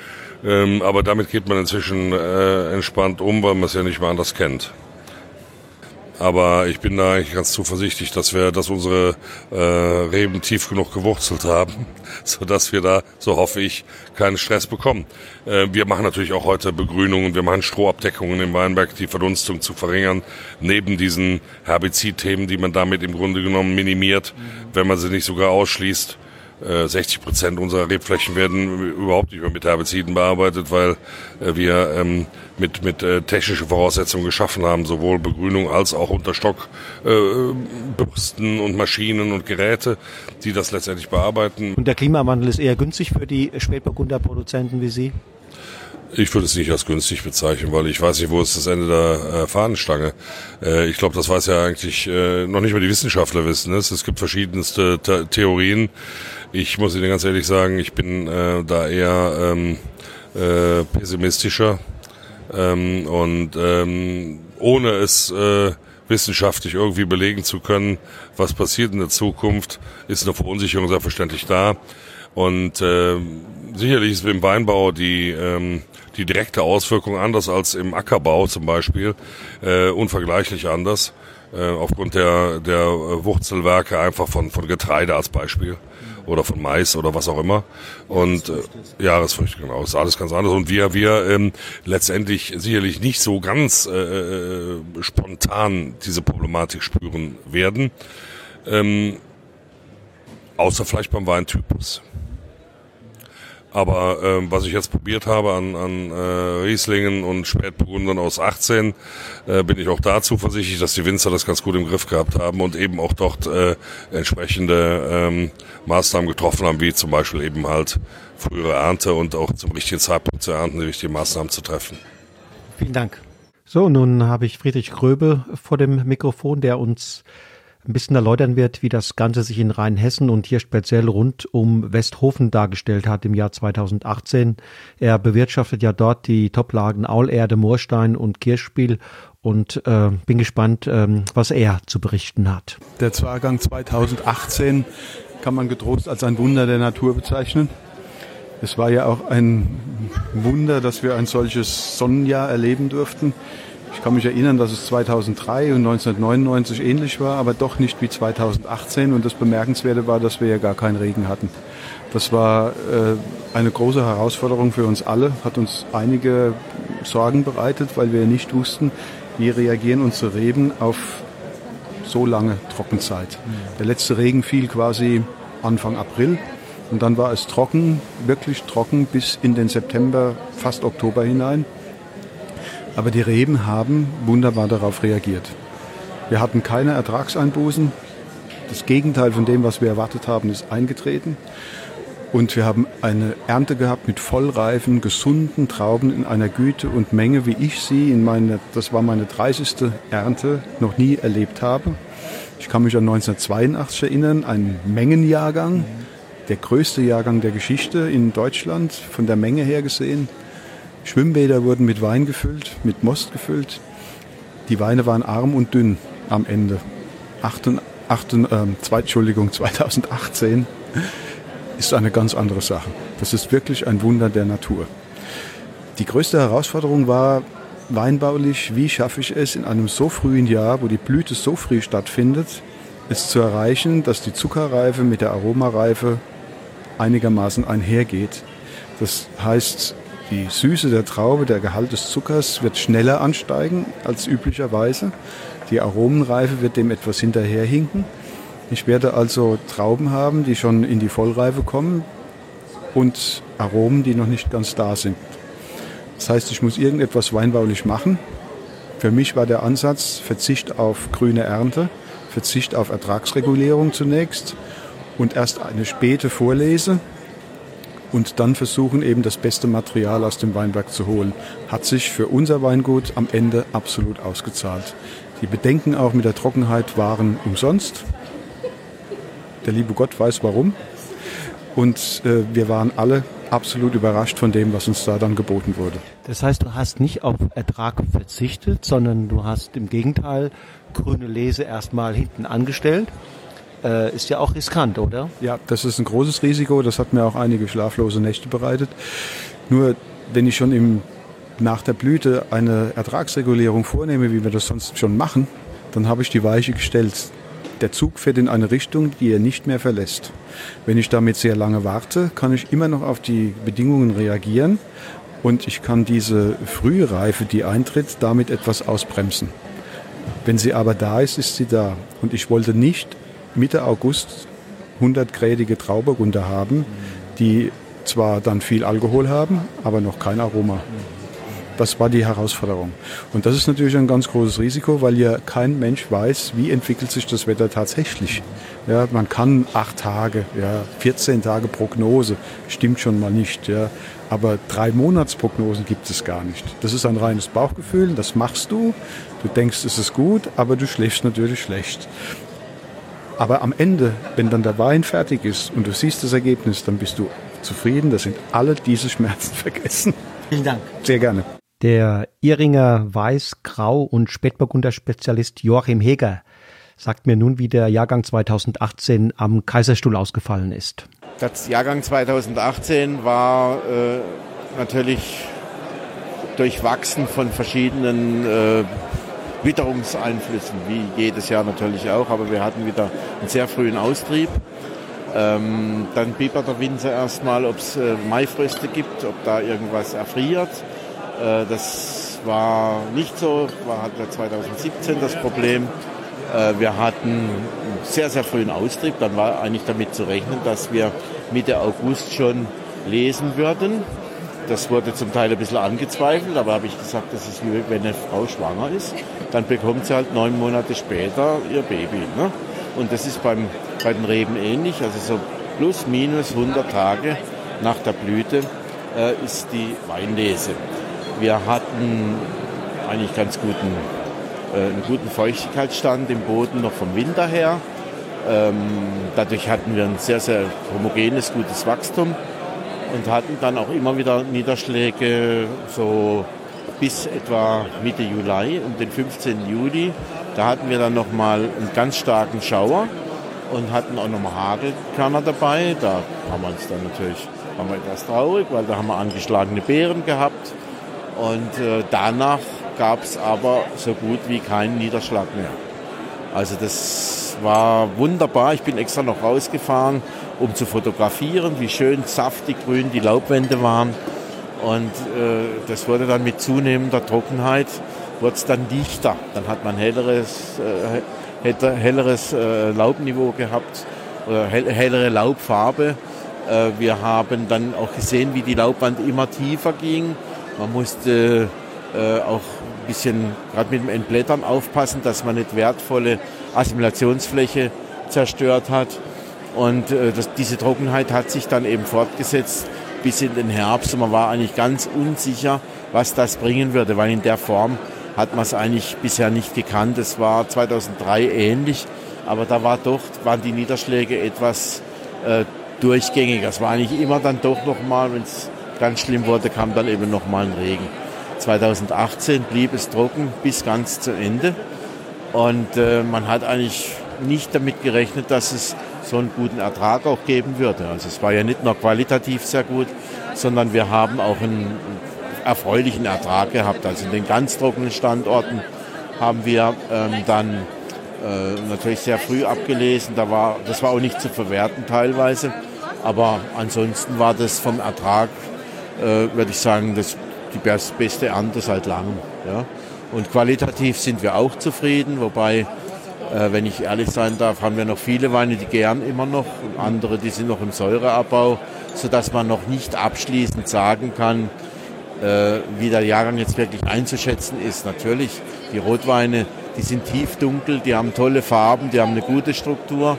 ähm, aber damit geht man inzwischen äh, entspannt um, weil man es ja nicht mehr anders kennt. Aber ich bin da eigentlich ganz zuversichtlich, dass wir, dass unsere äh, Reben tief genug gewurzelt haben, so dass wir da, so hoffe ich, keinen Stress bekommen. Äh, wir machen natürlich auch heute Begrünungen, wir machen Strohabdeckungen im Weinberg, die Verdunstung zu verringern, neben diesen Herbizidthemen, die man damit im Grunde genommen minimiert, wenn man sie nicht sogar ausschließt. 60 äh, Prozent unserer Rebflächen werden überhaupt nicht mehr mit Herbiziden bearbeitet, weil äh, wir ähm, mit, mit äh, technische Voraussetzungen geschaffen haben, sowohl Begrünung als auch Unterstock äh, Bürsten und Maschinen und Geräte, die das letztendlich bearbeiten. Und der Klimawandel ist eher günstig für die Spätburgunder Produzenten wie Sie? Ich würde es nicht als günstig bezeichnen, weil ich weiß nicht, wo ist das Ende der äh, Fahnenstange. Äh, ich glaube, das weiß ja eigentlich äh, noch nicht mal die Wissenschaftler wissen. Es, es gibt verschiedenste The Theorien. Ich muss Ihnen ganz ehrlich sagen, ich bin äh, da eher ähm, äh, pessimistischer ähm, und ähm, ohne es äh, wissenschaftlich irgendwie belegen zu können, was passiert in der Zukunft, ist eine Verunsicherung selbstverständlich da. Und äh, sicherlich ist im Weinbau die, ähm, die direkte Auswirkung anders als im Ackerbau zum Beispiel, äh, unvergleichlich anders. äh, aufgrund der, der Wurzelwerke einfach von, von Getreide als Beispiel oder von Mais oder was auch immer. Und äh, Jahresfrüchte, genau, ist alles ganz anders. Und wir, wir ähm, letztendlich sicherlich nicht so ganz äh, äh, spontan diese Problematik spüren werden. Ähm, außer vielleicht beim Weintypus. Aber ähm, was ich jetzt probiert habe an, an äh, Rieslingen und Spätburgundern aus 18, äh, bin ich auch da zuversichtlich, dass die Winzer das ganz gut im Griff gehabt haben und eben auch dort äh, entsprechende ähm, Maßnahmen getroffen haben, wie zum Beispiel eben halt frühere Ernte und auch zum richtigen Zeitpunkt zu ernten, die richtigen Maßnahmen zu treffen. Vielen Dank. So, nun habe ich Friedrich Gröbe vor dem Mikrofon, der uns ein bisschen erläutern wird, wie das Ganze sich in Rheinhessen und hier speziell rund um Westhofen dargestellt hat im Jahr 2018. Er bewirtschaftet ja dort die Toplagen Aulerde, Moorstein und Kirchspiel und äh, bin gespannt, ähm, was er zu berichten hat. Der Jahrgang 2018 kann man getrost als ein Wunder der Natur bezeichnen. Es war ja auch ein Wunder, dass wir ein solches Sonnenjahr erleben durften. Ich kann mich erinnern, dass es 2003 und 1999 ähnlich war, aber doch nicht wie 2018. Und das Bemerkenswerte war, dass wir ja gar keinen Regen hatten. Das war äh, eine große Herausforderung für uns alle, hat uns einige Sorgen bereitet, weil wir nicht wussten, wie reagieren unsere Reben auf so lange Trockenzeit. Der letzte Regen fiel quasi Anfang April und dann war es trocken, wirklich trocken bis in den September, fast Oktober hinein. Aber die Reben haben wunderbar darauf reagiert. Wir hatten keine Ertragseinbußen. Das Gegenteil von dem, was wir erwartet haben, ist eingetreten. Und wir haben eine Ernte gehabt mit vollreifen, gesunden Trauben in einer Güte und Menge, wie ich sie in meine, das war meine 30. Ernte, noch nie erlebt habe. Ich kann mich an 1982 erinnern, ein Mengenjahrgang, der größte Jahrgang der Geschichte in Deutschland, von der Menge her gesehen. Schwimmbäder wurden mit Wein gefüllt, mit Most gefüllt. Die Weine waren arm und dünn am Ende. 8, 8, äh, zwei, Entschuldigung, 2018 ist eine ganz andere Sache. Das ist wirklich ein Wunder der Natur. Die größte Herausforderung war weinbaulich, wie schaffe ich es in einem so frühen Jahr, wo die Blüte so früh stattfindet, es zu erreichen, dass die Zuckerreife mit der Aromareife einigermaßen einhergeht. Das heißt, die Süße der Traube, der Gehalt des Zuckers wird schneller ansteigen als üblicherweise. Die Aromenreife wird dem etwas hinterherhinken. Ich werde also Trauben haben, die schon in die Vollreife kommen und Aromen, die noch nicht ganz da sind. Das heißt, ich muss irgendetwas weinbaulich machen. Für mich war der Ansatz Verzicht auf grüne Ernte, Verzicht auf Ertragsregulierung zunächst und erst eine späte Vorlese, und dann versuchen eben das beste Material aus dem Weinberg zu holen. Hat sich für unser Weingut am Ende absolut ausgezahlt. Die Bedenken auch mit der Trockenheit waren umsonst. Der liebe Gott weiß warum. Und äh, wir waren alle absolut überrascht von dem, was uns da dann geboten wurde. Das heißt, du hast nicht auf Ertrag verzichtet, sondern du hast im Gegenteil grüne Lese erstmal hinten angestellt äh, ist ja auch riskant, oder? Ja, das ist ein großes Risiko. Das hat mir auch einige schlaflose Nächte bereitet. Nur wenn ich schon im, nach der Blüte eine Ertragsregulierung vornehme, wie wir das sonst schon machen, dann habe ich die Weiche gestellt. Der Zug fährt in eine Richtung, die er nicht mehr verlässt. Wenn ich damit sehr lange warte, kann ich immer noch auf die Bedingungen reagieren und ich kann diese frühe Reife, die eintritt, damit etwas ausbremsen. Wenn sie aber da ist, ist sie da. Und ich wollte nicht Mitte August 100-grädige Trauburgunder haben, die zwar dann viel Alkohol haben, aber noch kein Aroma. Das war die Herausforderung. Und das ist natürlich ein ganz großes Risiko, weil ja kein Mensch weiß, wie entwickelt sich das Wetter tatsächlich. Ja, man kann acht Tage, ja, 14 Tage Prognose, stimmt schon mal nicht. Ja. Aber drei Monatsprognosen gibt es gar nicht. Das ist ein reines Bauchgefühl, das machst du. Du denkst, es ist gut, aber du schläfst natürlich schlecht. Aber am Ende, wenn dann der Wein fertig ist und du siehst das Ergebnis, dann bist du zufrieden. Da sind alle diese Schmerzen vergessen. Vielen Dank. Sehr gerne. Der Iringer Weiß-, Grau- und Spätburgunder-Spezialist Joachim Heger sagt mir nun, wie der Jahrgang 2018 am Kaiserstuhl ausgefallen ist. Das Jahrgang 2018 war äh, natürlich durchwachsen von verschiedenen äh, Witterungseinflüssen, wie jedes Jahr natürlich auch, aber wir hatten wieder einen sehr frühen Austrieb. Ähm, dann biebert der Winzer erstmal, ob es äh, Maifröste gibt, ob da irgendwas erfriert. Äh, das war nicht so, war hatten wir 2017 das Problem. Äh, wir hatten einen sehr, sehr frühen Austrieb. Dann war eigentlich damit zu rechnen, dass wir Mitte August schon lesen würden. Das wurde zum Teil ein bisschen angezweifelt, aber habe ich gesagt, das ist wie wenn eine Frau schwanger ist, dann bekommt sie halt neun Monate später ihr Baby. Ne? Und das ist beim, bei den Reben ähnlich, also so plus minus 100 Tage nach der Blüte äh, ist die Weinlese. Wir hatten eigentlich ganz guten, äh, einen guten Feuchtigkeitsstand im Boden noch vom Winter her. Ähm, dadurch hatten wir ein sehr, sehr homogenes, gutes Wachstum und hatten dann auch immer wieder Niederschläge so bis etwa Mitte Juli, um den 15. Juli. Da hatten wir dann nochmal einen ganz starken Schauer und hatten auch nochmal Hagelkörner dabei. Da haben wir uns dann natürlich waren wir etwas traurig, weil da haben wir angeschlagene Beeren gehabt. Und äh, danach gab es aber so gut wie keinen Niederschlag mehr. Also das war wunderbar. Ich bin extra noch rausgefahren, um zu fotografieren, wie schön saftig grün die Laubwände waren. Und äh, das wurde dann mit zunehmender Trockenheit, wurde es dann dichter. Dann hat man helleres, äh, helleres äh, Laubniveau gehabt oder hell, hellere Laubfarbe. Äh, wir haben dann auch gesehen, wie die Laubwand immer tiefer ging. Man musste äh, auch ein bisschen gerade mit dem Entblättern aufpassen, dass man nicht wertvolle Assimilationsfläche zerstört hat. Und äh, das, diese Trockenheit hat sich dann eben fortgesetzt bis in den Herbst und man war eigentlich ganz unsicher, was das bringen würde, weil in der Form hat man es eigentlich bisher nicht gekannt. Es war 2003 ähnlich, aber da war doch, waren die Niederschläge etwas äh, durchgängiger. Es war eigentlich immer dann doch nochmal, wenn es ganz schlimm wurde, kam dann eben nochmal ein Regen. 2018 blieb es trocken bis ganz zu Ende und äh, man hat eigentlich nicht damit gerechnet, dass es so einen guten Ertrag auch geben würde. Also es war ja nicht nur qualitativ sehr gut, sondern wir haben auch einen erfreulichen Ertrag gehabt. Also in den ganz trockenen Standorten haben wir ähm, dann äh, natürlich sehr früh abgelesen. Da war, das war auch nicht zu verwerten teilweise. Aber ansonsten war das vom Ertrag, äh, würde ich sagen, das, die beste Ernte seit langem. Ja. Und qualitativ sind wir auch zufrieden, wobei äh, wenn ich ehrlich sein darf, haben wir noch viele Weine, die gern immer noch und andere, die sind noch im Säureabbau, sodass man noch nicht abschließend sagen kann, äh, wie der Jahrgang jetzt wirklich einzuschätzen ist. Natürlich, die Rotweine, die sind tiefdunkel, die haben tolle Farben, die haben eine gute Struktur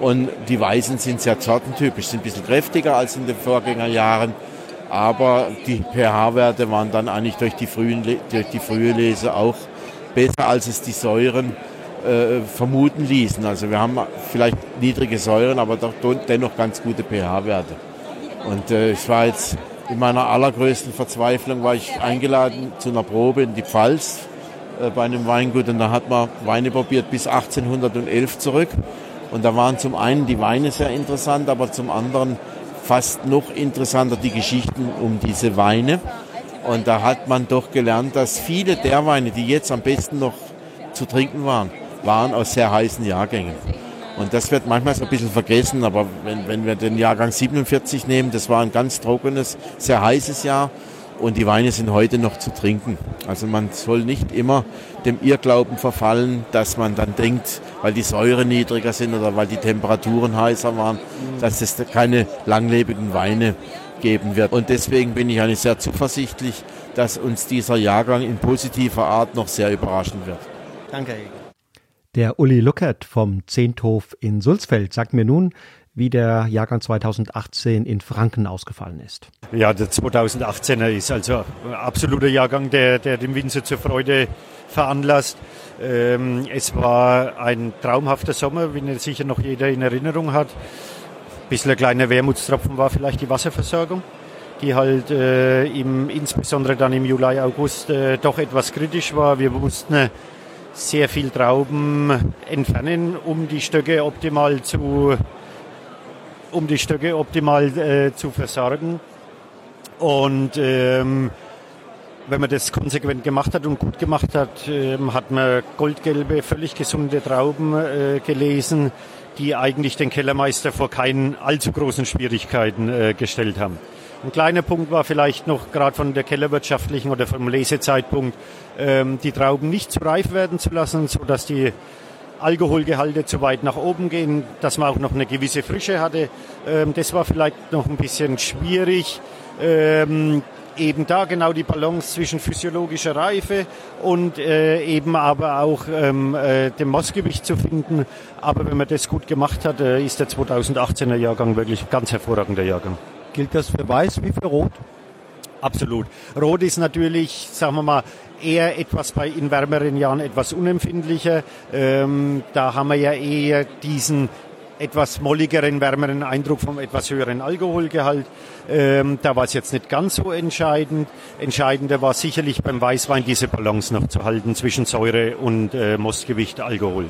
und die Weißen sind sehr sortentypisch, sind ein bisschen kräftiger als in den Vorgängerjahren, aber die pH-Werte waren dann eigentlich durch die, frühen, durch die frühe Lese auch besser, als es die Säuren äh, vermuten ließen. Also wir haben vielleicht niedrige Säuren, aber doch dennoch ganz gute pH-Werte. Und äh, ich war jetzt in meiner allergrößten Verzweiflung, war ich eingeladen zu einer Probe in die Pfalz äh, bei einem Weingut und da hat man Weine probiert bis 1811 zurück. Und da waren zum einen die Weine sehr interessant, aber zum anderen fast noch interessanter die Geschichten um diese Weine. Und da hat man doch gelernt, dass viele der Weine, die jetzt am besten noch zu trinken waren, waren aus sehr heißen Jahrgängen. Und das wird manchmal so ein bisschen vergessen, aber wenn, wenn wir den Jahrgang 47 nehmen, das war ein ganz trockenes, sehr heißes Jahr und die Weine sind heute noch zu trinken. Also man soll nicht immer dem Irrglauben verfallen, dass man dann denkt, weil die Säure niedriger sind oder weil die Temperaturen heißer waren, dass es keine langlebigen Weine geben wird. Und deswegen bin ich eigentlich sehr zuversichtlich, dass uns dieser Jahrgang in positiver Art noch sehr überraschen wird. Danke. Der Uli Luckert vom Zehnthof in Sulzfeld sagt mir nun, wie der Jahrgang 2018 in Franken ausgefallen ist. Ja, der 2018er ist also ein absoluter Jahrgang, der, der dem Winzer zur Freude veranlasst. Ähm, es war ein traumhafter Sommer, wie sicher noch jeder in Erinnerung hat. Ein bisschen ein kleiner Wermutstropfen war vielleicht die Wasserversorgung, die halt äh, im, insbesondere dann im Juli, August äh, doch etwas kritisch war. Wir mussten sehr viel Trauben entfernen, um die Stöcke optimal zu, um die Stöcke optimal äh, zu versorgen. Und ähm, wenn man das konsequent gemacht hat und gut gemacht hat, ähm, hat man goldgelbe, völlig gesunde Trauben äh, gelesen, die eigentlich den Kellermeister vor keinen allzu großen Schwierigkeiten äh, gestellt haben. Ein kleiner Punkt war vielleicht noch gerade von der kellerwirtschaftlichen oder vom Lesezeitpunkt, ähm, die Trauben nicht zu reif werden zu lassen, so dass die Alkoholgehalte zu weit nach oben gehen, dass man auch noch eine gewisse Frische hatte. Ähm, das war vielleicht noch ein bisschen schwierig. Ähm, eben da genau die Balance zwischen physiologischer Reife und äh, eben aber auch ähm, äh, dem Mossgewicht zu finden. Aber wenn man das gut gemacht hat, äh, ist der 2018er Jahrgang wirklich ganz hervorragender Jahrgang. Gilt das für Weiß wie für Rot? Absolut. Rot ist natürlich, sagen wir mal, eher etwas bei in wärmeren Jahren etwas unempfindlicher. Ähm, da haben wir ja eher diesen etwas molligeren, wärmeren Eindruck vom etwas höheren Alkoholgehalt. Ähm, da war es jetzt nicht ganz so entscheidend. Entscheidender war sicherlich beim Weißwein diese Balance noch zu halten zwischen Säure und äh, Mostgewicht Alkohol.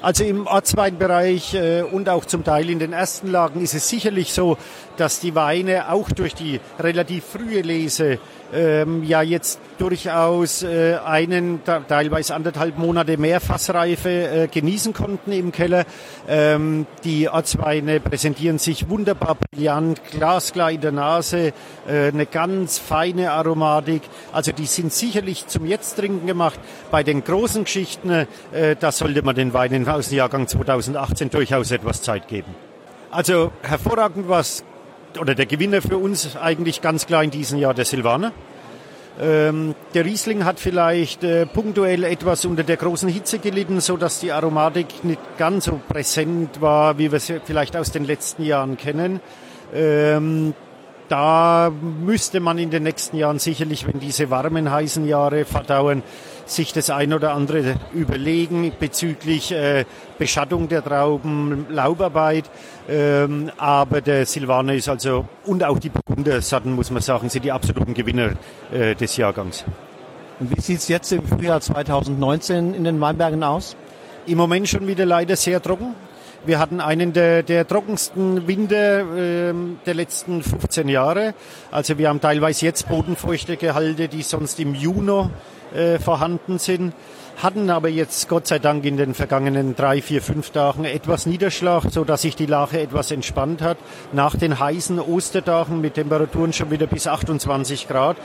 Also im Ortsweinbereich äh, und auch zum Teil in den ersten Lagen ist es sicherlich so, dass die Weine auch durch die relativ frühe Lese ähm, ja jetzt durchaus äh, einen, teilweise anderthalb Monate mehr Fassreife äh, genießen konnten im Keller. Ähm, die Ortsweine präsentieren sich wunderbar brillant, glasklar in der Nase, äh, eine ganz feine Aromatik. Also die sind sicherlich zum Jetzt-Trinken gemacht. Bei den großen Geschichten, äh, da sollte man den Weinen aus dem Jahrgang 2018 durchaus etwas Zeit geben. Also hervorragend was oder der Gewinner für uns eigentlich ganz klar in diesem Jahr der Silvaner. Ähm, der Riesling hat vielleicht äh, punktuell etwas unter der großen Hitze gelitten, so dass die Aromatik nicht ganz so präsent war, wie wir sie vielleicht aus den letzten Jahren kennen. Ähm, da müsste man in den nächsten Jahren sicherlich, wenn diese warmen, heißen Jahre verdauern, sich das ein oder andere überlegen bezüglich äh, Beschattung der Trauben, Laubarbeit. Ähm, aber der Silvaner ist also, und auch die Burgundersatten, muss man sagen, sind die absoluten Gewinner äh, des Jahrgangs. Und wie sieht es jetzt im Frühjahr 2019 in den Weinbergen aus? Im Moment schon wieder leider sehr trocken. Wir hatten einen der, der trockensten Winter äh, der letzten 15 Jahre. Also wir haben teilweise jetzt Bodenfeuchtegehalte, die sonst im Juni äh, vorhanden sind, hatten aber jetzt Gott sei Dank in den vergangenen drei, vier, fünf Tagen etwas Niederschlag, so dass sich die Lache etwas entspannt hat. Nach den heißen Ostertagen mit Temperaturen schon wieder bis 28 Grad.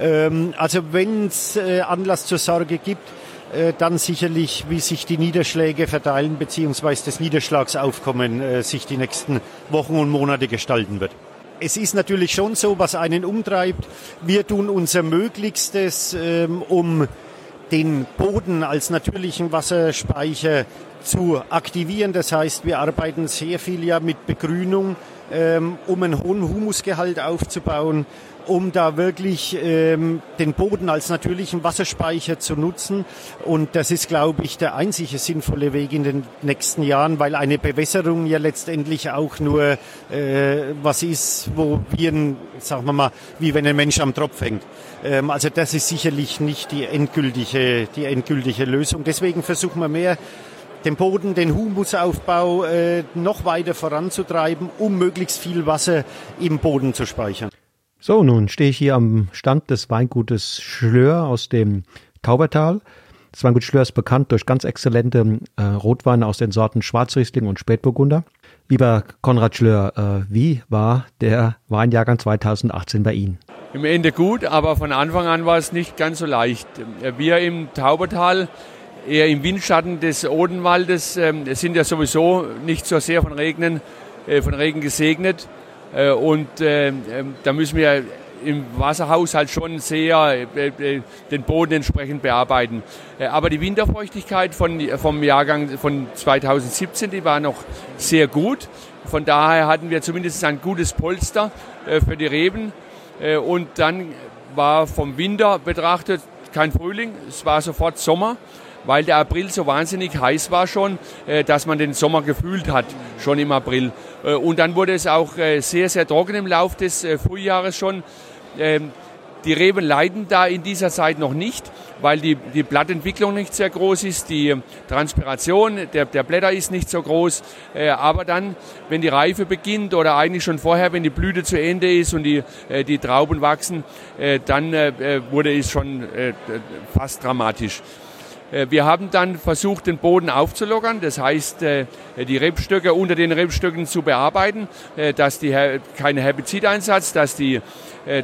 Ähm, also wenn es äh, Anlass zur Sorge gibt, dann sicherlich, wie sich die Niederschläge verteilen beziehungsweise das Niederschlagsaufkommen äh, sich die nächsten Wochen und Monate gestalten wird. Es ist natürlich schon so, was einen umtreibt. Wir tun unser Möglichstes, ähm, um den Boden als natürlichen Wasserspeicher zu aktivieren. Das heißt, wir arbeiten sehr viel ja mit Begrünung, ähm, um einen hohen Humusgehalt aufzubauen um da wirklich ähm, den Boden als natürlichen Wasserspeicher zu nutzen. Und das ist, glaube ich, der einzige sinnvolle Weg in den nächsten Jahren, weil eine Bewässerung ja letztendlich auch nur äh, was ist, wo wir, sagen wir mal, wie wenn ein Mensch am Tropf hängt. Ähm, also das ist sicherlich nicht die endgültige, die endgültige Lösung. Deswegen versuchen wir mehr den Boden, den Humusaufbau äh, noch weiter voranzutreiben, um möglichst viel Wasser im Boden zu speichern. So, nun stehe ich hier am Stand des Weingutes Schlör aus dem Taubertal. Das Weingut Schlör ist bekannt durch ganz exzellente äh, Rotweine aus den Sorten Schwarzriesling und Spätburgunder. Lieber Konrad Schlör, äh, wie war der Weinjahrgang 2018 bei Ihnen? Im Ende gut, aber von Anfang an war es nicht ganz so leicht. Wir im Taubertal, eher im Windschatten des Odenwaldes, äh, sind ja sowieso nicht so sehr von Regnen, äh, von Regen gesegnet. Äh, und äh, ähm, da müssen wir im Wasserhaushalt schon sehr äh, den Boden entsprechend bearbeiten. Aber die Winterfeuchtigkeit von, vom Jahrgang von 2017, die war noch sehr gut. Von daher hatten wir zumindest ein gutes Polster für die Reben. Und dann war vom Winter betrachtet kein Frühling, es war sofort Sommer weil der April so wahnsinnig heiß war schon, äh, dass man den Sommer gefühlt hat, schon im April. Äh, und dann wurde es auch äh, sehr, sehr trocken im Laufe des Frühjahres schon. Ähm, die Reben leiden da in dieser Zeit noch nicht, weil die, die Blattentwicklung nicht sehr groß ist, die Transpiration der, der Blätter ist nicht so groß. Äh, aber dann, wenn die Reife beginnt oder eigentlich schon vorher, wenn die Blüte zu Ende ist und die, äh, die Trauben wachsen, äh, dann äh, wurde es schon äh, fast dramatisch. Äh, wir haben dann versucht, den Boden aufzulockern, das heißt, äh, die Rebstöcke unter den Rebstöcken zu bearbeiten, äh, dass die keine Herbizideinsatz, dass die,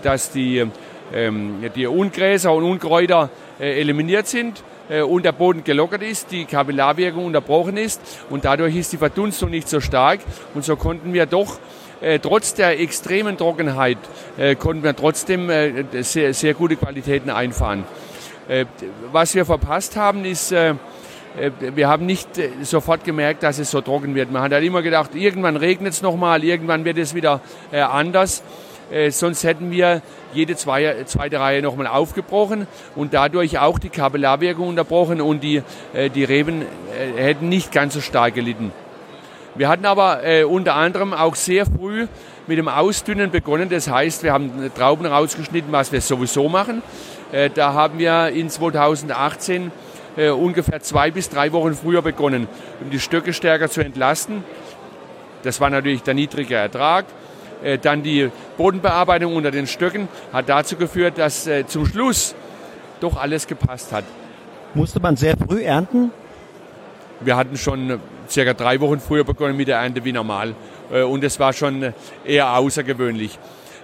dass die, ähm, die Ungräser und Unkräuter eliminiert sind und der Boden gelockert ist, die Kapillarwirkung unterbrochen ist. Und dadurch ist die Verdunstung nicht so stark. Und so konnten wir doch trotz der extremen Trockenheit konnten wir trotzdem sehr, sehr gute Qualitäten einfahren. Äh, was wir verpasst haben, ist, äh, äh, wir haben nicht sofort gemerkt, dass es so trocken wird. Man hat halt immer gedacht, irgendwann regnet es nochmal, irgendwann wird es wieder anders. Sonst hätten wir jede zwei, zweite Reihe nochmal aufgebrochen und dadurch auch die Kapillarwirkung unterbrochen und die, die Reben hätten nicht ganz so stark gelitten. Wir hatten aber unter anderem auch sehr früh mit dem Ausdünnen begonnen. Das heißt, wir haben Trauben rausgeschnitten, was wir sowieso machen. Äh, da haben wir in 2018 äh, ungefähr zwei bis drei Wochen früher begonnen, um die Stöcke stärker zu entlasten. Das war natürlich der niedrige Ertrag. Äh, dann die Bodenbearbeitung unter den Stöcken hat dazu geführt, dass zum Schluss doch alles gepasst hat. Musste man sehr früh ernten? Wir hatten schon circa drei Wochen früher begonnen mit der Ernte wie normal. Und es war schon eher außergewöhnlich.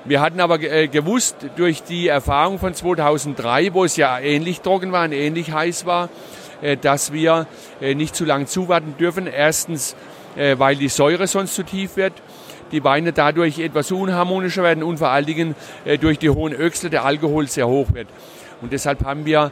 Wir hatten aber äh, gewusst durch die Erfahrung von 2003, wo es ja ähnlich trocken war und ähnlich heiß war, äh, dass wir äh, nicht zu lange zuwarten dürfen. Erstens, weil die Säure sonst zu tief wird, die Weine dadurch etwas unharmonischer werden und vor allen Dingen durch die hohen Öchsel der Alkohol sehr hoch wird. Und deshalb haben wir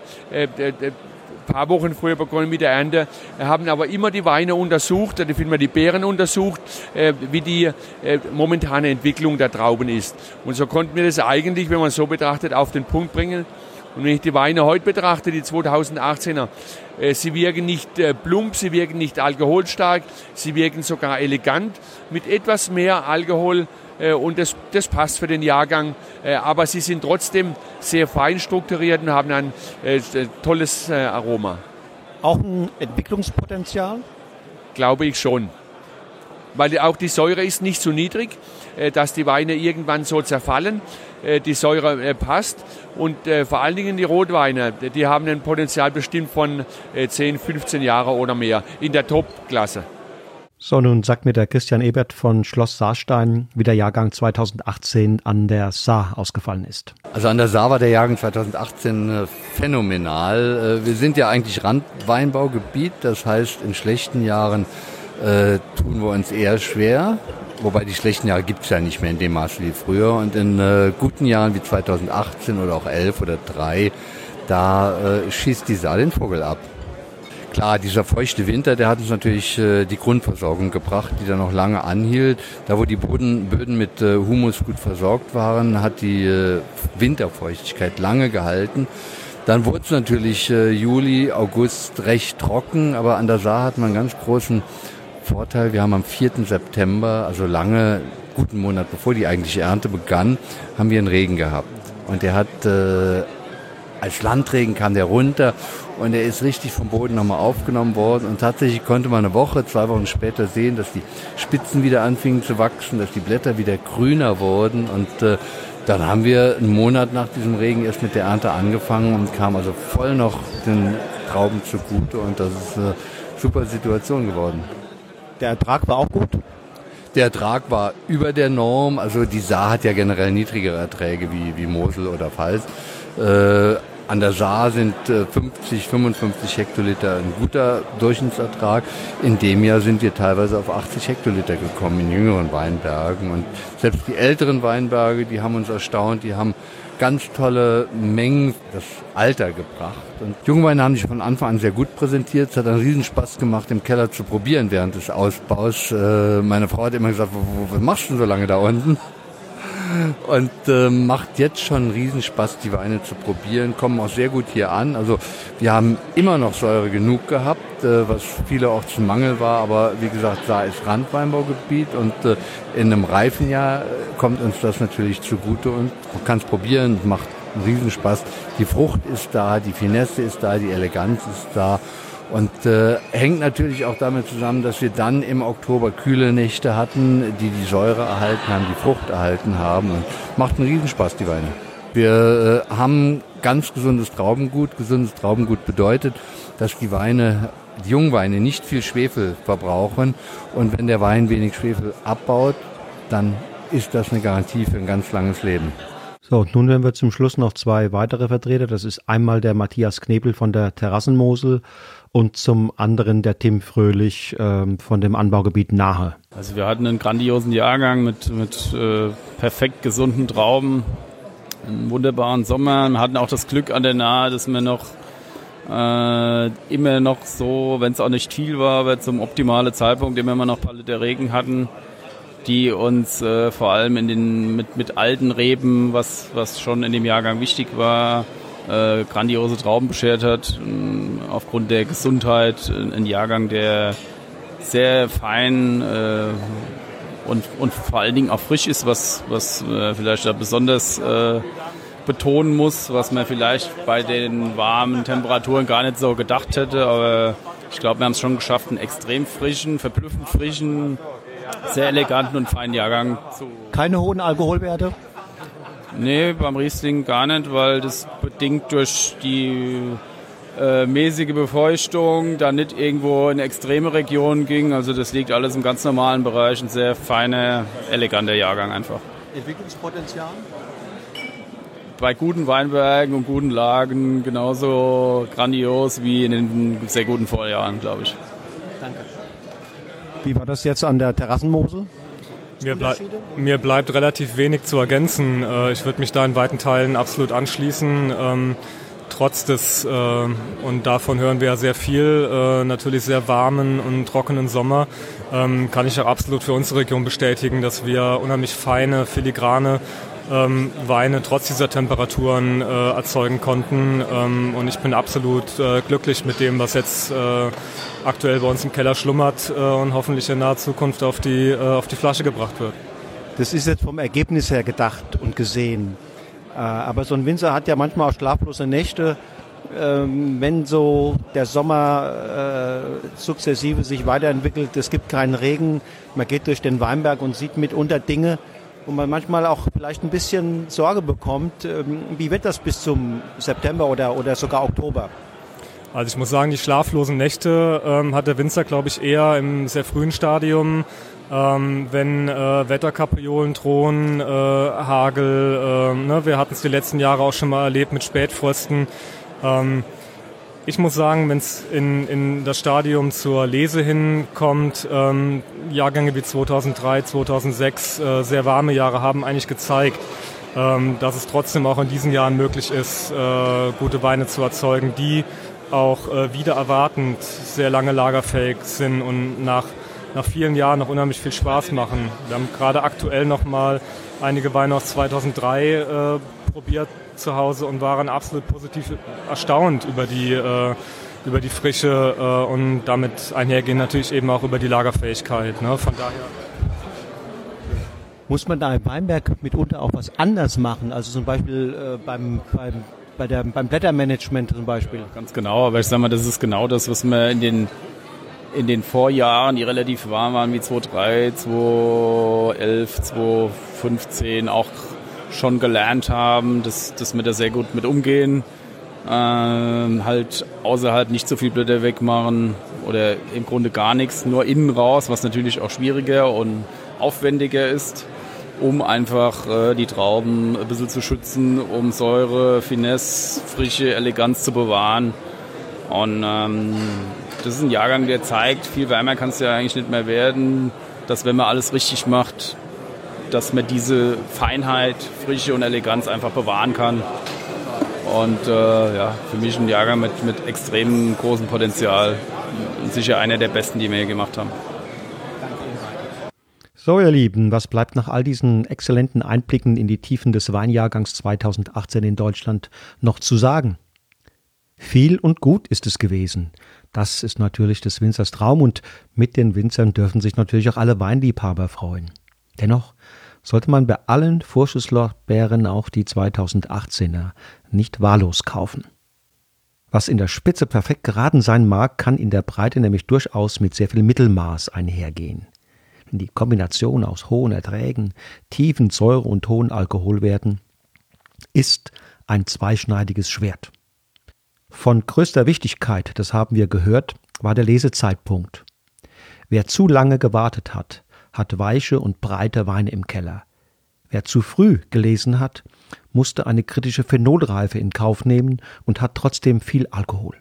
paar Wochen früher begonnen mit der Ernte, haben aber immer die Weine untersucht, oder vielmehr die Beeren untersucht, äh, wie die äh, momentane Entwicklung der Trauben ist. Und so konnten wir das eigentlich, wenn man so betrachtet, auf den Punkt bringen. Und wenn ich die Weine heute betrachte, die 2018er, äh, sie wirken nicht plump, sie wirken nicht alkoholstark, sie wirken sogar elegant mit etwas mehr Alkohol äh, und das, das passt für den Jahrgang. Äh, aber sie sind trotzdem sehr fein strukturiert und haben ein äh, tolles Aroma. Auch ein Entwicklungspotenzial? Glaube ich schon. Weil auch die Säure ist nicht so niedrig, dass die Weine irgendwann so zerfallen. Die Säure passt und vor allen Dingen die Rotweine, die haben ein Potenzial bestimmt von 10, 15 Jahre oder mehr in der Top-Klasse. So, nun sagt mir der Christian Ebert von Schloss Saarstein, wie der Jahrgang 2018 an der Saar ausgefallen ist. Also an der Saar war der Jahrgang 2018 äh, phänomenal. Äh, wir sind ja eigentlich Randweinbaugebiet, das heißt in schlechten Jahren äh, tun wir uns eher schwer. Wobei die schlechten Jahre gibt es ja nicht mehr in dem Maße wie früher. Und in äh, guten Jahren wie 2018 oder auch 11 oder 3, da äh, schießt die Saar den Vogel ab. Klar, dieser feuchte Winter, der hat uns natürlich äh, die Grundversorgung gebracht, die dann noch lange anhielt. Da, wo die Boden, Böden mit äh, Humus gut versorgt waren, hat die äh, Winterfeuchtigkeit lange gehalten. Dann wurde es natürlich äh, Juli, August recht trocken, aber an der Saar hat man ganz großen Vorteil. Wir haben am 4. September, also lange, guten Monat bevor die eigentliche Ernte begann, haben wir einen Regen gehabt. Und der hat äh, als Landregen kam der runter und er ist richtig vom Boden nochmal aufgenommen worden. Und tatsächlich konnte man eine Woche, zwei Wochen später sehen, dass die Spitzen wieder anfingen zu wachsen, dass die Blätter wieder grüner wurden. Und äh, dann haben wir einen Monat nach diesem Regen erst mit der Ernte angefangen und kam also voll noch den Trauben zugute. Und das ist eine super Situation geworden. Der Ertrag war auch gut? Der Ertrag war über der Norm. Also die Saar hat ja generell niedrigere Erträge wie, wie Mosel oder Pfalz. Äh, an der Saar sind 50, äh, 55 Hektoliter ein guter Durchschnittsertrag. In dem Jahr sind wir teilweise auf 80 Hektoliter gekommen in jüngeren Weinbergen. Und selbst die älteren Weinberge, die haben uns erstaunt, die haben ganz tolle Mengen das Alter gebracht. Und Jungweine haben sich von Anfang an sehr gut präsentiert. Es hat einen Riesenspaß gemacht, im Keller zu probieren während des Ausbaus. Äh, meine Frau hat immer gesagt, was machst du so lange da unten? Und äh, macht jetzt schon Riesenspaß, die Weine zu probieren, kommen auch sehr gut hier an. Also wir haben immer noch Säure genug gehabt, äh, was viele auch zum Mangel war, aber wie gesagt, da ist Randweinbaugebiet und äh, in einem reifen Jahr äh, kommt uns das natürlich zugute und man kann es probieren, macht einen Riesenspaß. Die Frucht ist da, die Finesse ist da, die Eleganz ist da. Und äh, hängt natürlich auch damit zusammen, dass wir dann im Oktober kühle Nächte hatten, die die Säure erhalten haben, die Frucht erhalten haben. Und macht einen Riesenspaß, die Weine. Wir äh, haben ganz gesundes Traubengut. Gesundes Traubengut bedeutet, dass die Weine, die Jungweine nicht viel Schwefel verbrauchen. Und wenn der Wein wenig Schwefel abbaut, dann ist das eine Garantie für ein ganz langes Leben. So, und nun hören wir zum Schluss noch zwei weitere Vertreter. Das ist einmal der Matthias Knebel von der Terrassenmosel und zum anderen der Tim Fröhlich ähm, von dem Anbaugebiet Nahe. Also wir hatten einen grandiosen Jahrgang mit, mit äh, perfekt gesunden Trauben, einen wunderbaren Sommer. Wir hatten auch das Glück an der Nahe, dass wir noch äh, immer noch so, wenn es auch nicht viel war, aber zum optimalen Zeitpunkt immer noch Palette Regen hatten, die uns äh, vor allem in den, mit, mit alten Reben, was, was schon in dem Jahrgang wichtig war, äh, grandiose Trauben beschert hat. Aufgrund der Gesundheit ein Jahrgang, der sehr fein äh, und, und vor allen Dingen auch frisch ist, was, was äh, vielleicht da besonders äh, betonen muss, was man vielleicht bei den warmen Temperaturen gar nicht so gedacht hätte. Aber ich glaube, wir haben es schon geschafft, einen extrem frischen, verblüffend frischen, sehr eleganten und feinen Jahrgang. Keine hohen Alkoholwerte? Nee, beim Riesling gar nicht, weil das bedingt durch die äh, mäßige Befeuchtung dann nicht irgendwo in extreme Regionen ging. Also das liegt alles im ganz normalen Bereich. Ein sehr feiner, eleganter Jahrgang einfach. Entwicklungspotenzial? Bei guten Weinbergen und guten Lagen genauso grandios wie in den sehr guten Vorjahren, glaube ich. Danke. Wie war das jetzt an der Terrassenmosel? Mir, blei mir, bleibt relativ wenig zu ergänzen. Äh, ich würde mich da in weiten Teilen absolut anschließen. Ähm, trotz des, äh, und davon hören wir ja sehr viel, äh, natürlich sehr warmen und trockenen Sommer, ähm, kann ich auch absolut für unsere Region bestätigen, dass wir unheimlich feine, filigrane ähm, Weine trotz dieser Temperaturen äh, erzeugen konnten. Ähm, und ich bin absolut äh, glücklich mit dem, was jetzt äh, aktuell bei uns im Keller schlummert äh, und hoffentlich in naher Zukunft auf die, äh, auf die Flasche gebracht wird. Das ist jetzt vom Ergebnis her gedacht und gesehen. Äh, aber so ein Winzer hat ja manchmal auch schlaflose Nächte. Ähm, wenn so der Sommer sukzessive sich weiterentwickelt, es gibt keinen Regen, man geht durch den Weinberg und sieht mitunter Dinge, wo man manchmal auch vielleicht ein bisschen Sorge bekommt. Ähm, wie wird das bis zum September oder, oder sogar Oktober? Also ich muss sagen, die schlaflosen Nächte ähm, hat der Winzer, glaube ich, eher im sehr frühen Stadium, ähm, wenn äh, Wetterkapriolen drohen, äh, Hagel. Äh, ne? Wir hatten es die letzten Jahre auch schon mal erlebt mit Spätfrösten. Ähm, ich muss sagen, wenn es in, in das Stadium zur Lese hinkommt, ähm, Jahrgänge wie 2003, 2006, äh, sehr warme Jahre haben eigentlich gezeigt, ähm, dass es trotzdem auch in diesen Jahren möglich ist, äh, gute Weine zu erzeugen, die auch äh, wieder erwartend sehr lange lagerfähig sind und nach, nach vielen Jahren noch unheimlich viel Spaß machen. Wir haben gerade aktuell noch mal einige Weine aus 2003 äh, probiert zu Hause und waren absolut positiv erstaunt über die, äh, über die Frische äh, und damit einhergehen natürlich eben auch über die Lagerfähigkeit. Ne? Von daher muss man da im Weinberg mitunter auch was anders machen? Also zum Beispiel äh, beim, beim, bei der, beim Blättermanagement zum Beispiel. Ganz genau, aber ich sage mal, das ist genau das, was wir in den, in den Vorjahren, die relativ warm waren, wie 2003, 2011, 2015, auch schon gelernt haben, dass, dass wir da sehr gut mit umgehen. Ähm, halt außerhalb nicht so viel Blätter wegmachen oder im Grunde gar nichts, nur innen raus, was natürlich auch schwieriger und aufwendiger ist, um einfach äh, die Trauben ein bisschen zu schützen, um Säure, Finesse, Frische, Eleganz zu bewahren. Und ähm, das ist ein Jahrgang, der zeigt, viel wärmer kann es ja eigentlich nicht mehr werden, dass wenn man alles richtig macht, dass man diese Feinheit, Frische und Eleganz einfach bewahren kann. Und äh, ja, für mich ein Jahrgang mit, mit extrem großem Potenzial und sicher einer der besten, die wir hier gemacht haben. So, ihr Lieben, was bleibt nach all diesen exzellenten Einblicken in die Tiefen des Weinjahrgangs 2018 in Deutschland noch zu sagen? Viel und gut ist es gewesen. Das ist natürlich des Winzers Traum und mit den Winzern dürfen sich natürlich auch alle Weinliebhaber freuen. Dennoch sollte man bei allen Vorschusslorbeeren auch die 2018er nicht wahllos kaufen. Was in der Spitze perfekt geraten sein mag, kann in der Breite nämlich durchaus mit sehr viel Mittelmaß einhergehen. Die Kombination aus hohen Erträgen, tiefen Säure- und hohen Alkoholwerten ist ein zweischneidiges Schwert. Von größter Wichtigkeit, das haben wir gehört, war der Lesezeitpunkt. Wer zu lange gewartet hat, hat weiche und breite Weine im Keller. Wer zu früh gelesen hat, musste eine kritische Phenolreife in Kauf nehmen und hat trotzdem viel Alkohol.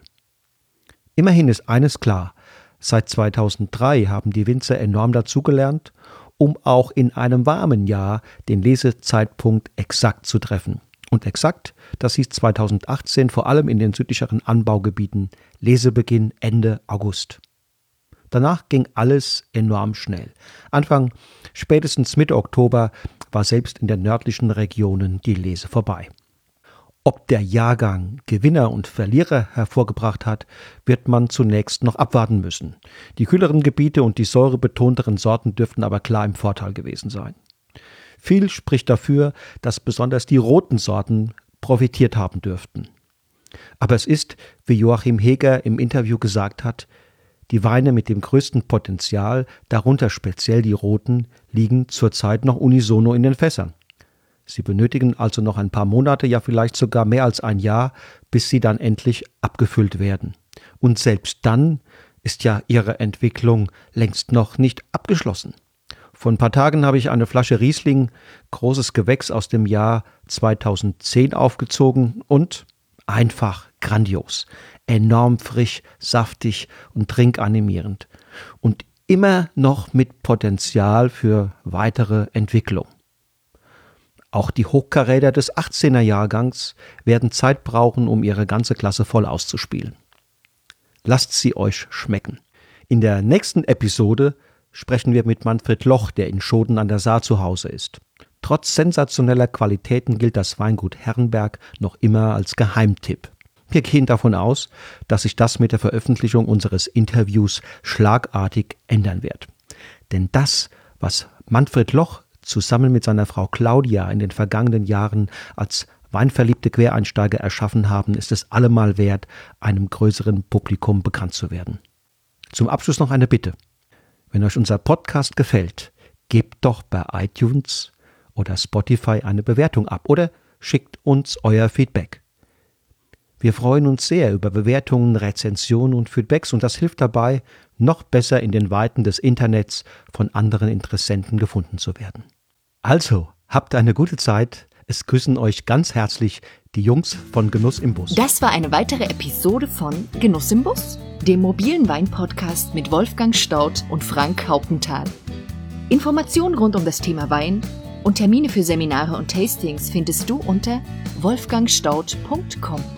Immerhin ist eines klar, seit 2003 haben die Winzer enorm dazugelernt, um auch in einem warmen Jahr den Lesezeitpunkt exakt zu treffen. Und exakt, das hieß 2018 vor allem in den südlicheren Anbaugebieten Lesebeginn Ende August. Danach ging alles enorm schnell. Anfang, spätestens Mitte Oktober war selbst in den nördlichen Regionen die Lese vorbei. Ob der Jahrgang Gewinner und Verlierer hervorgebracht hat, wird man zunächst noch abwarten müssen. Die kühleren Gebiete und die säurebetonteren Sorten dürften aber klar im Vorteil gewesen sein. Viel spricht dafür, dass besonders die roten Sorten profitiert haben dürften. Aber es ist, wie Joachim Heger im Interview gesagt hat, die Weine mit dem größten Potenzial, darunter speziell die roten, liegen zurzeit noch unisono in den Fässern. Sie benötigen also noch ein paar Monate, ja vielleicht sogar mehr als ein Jahr, bis sie dann endlich abgefüllt werden. Und selbst dann ist ja ihre Entwicklung längst noch nicht abgeschlossen. Vor ein paar Tagen habe ich eine Flasche Riesling, großes Gewächs aus dem Jahr 2010 aufgezogen und einfach grandios enorm frisch, saftig und trinkanimierend und immer noch mit Potenzial für weitere Entwicklung. Auch die Hochkaräder des 18er Jahrgangs werden Zeit brauchen, um ihre ganze Klasse voll auszuspielen. Lasst sie euch schmecken. In der nächsten Episode sprechen wir mit Manfred Loch, der in Schoden an der Saar zu Hause ist. Trotz sensationeller Qualitäten gilt das Weingut Herrenberg noch immer als Geheimtipp. Wir gehen davon aus, dass sich das mit der Veröffentlichung unseres Interviews schlagartig ändern wird. Denn das, was Manfred Loch zusammen mit seiner Frau Claudia in den vergangenen Jahren als weinverliebte Quereinsteiger erschaffen haben, ist es allemal wert, einem größeren Publikum bekannt zu werden. Zum Abschluss noch eine Bitte. Wenn euch unser Podcast gefällt, gebt doch bei iTunes oder Spotify eine Bewertung ab oder schickt uns euer Feedback. Wir freuen uns sehr über Bewertungen, Rezensionen und Feedbacks und das hilft dabei, noch besser in den Weiten des Internets von anderen Interessenten gefunden zu werden. Also, habt eine gute Zeit. Es grüßen euch ganz herzlich die Jungs von Genuss im Bus. Das war eine weitere Episode von Genuss im Bus, dem mobilen Wein-Podcast mit Wolfgang Staudt und Frank Hauptenthal. Informationen rund um das Thema Wein und Termine für Seminare und Tastings findest du unter wolfgangstaudt.com.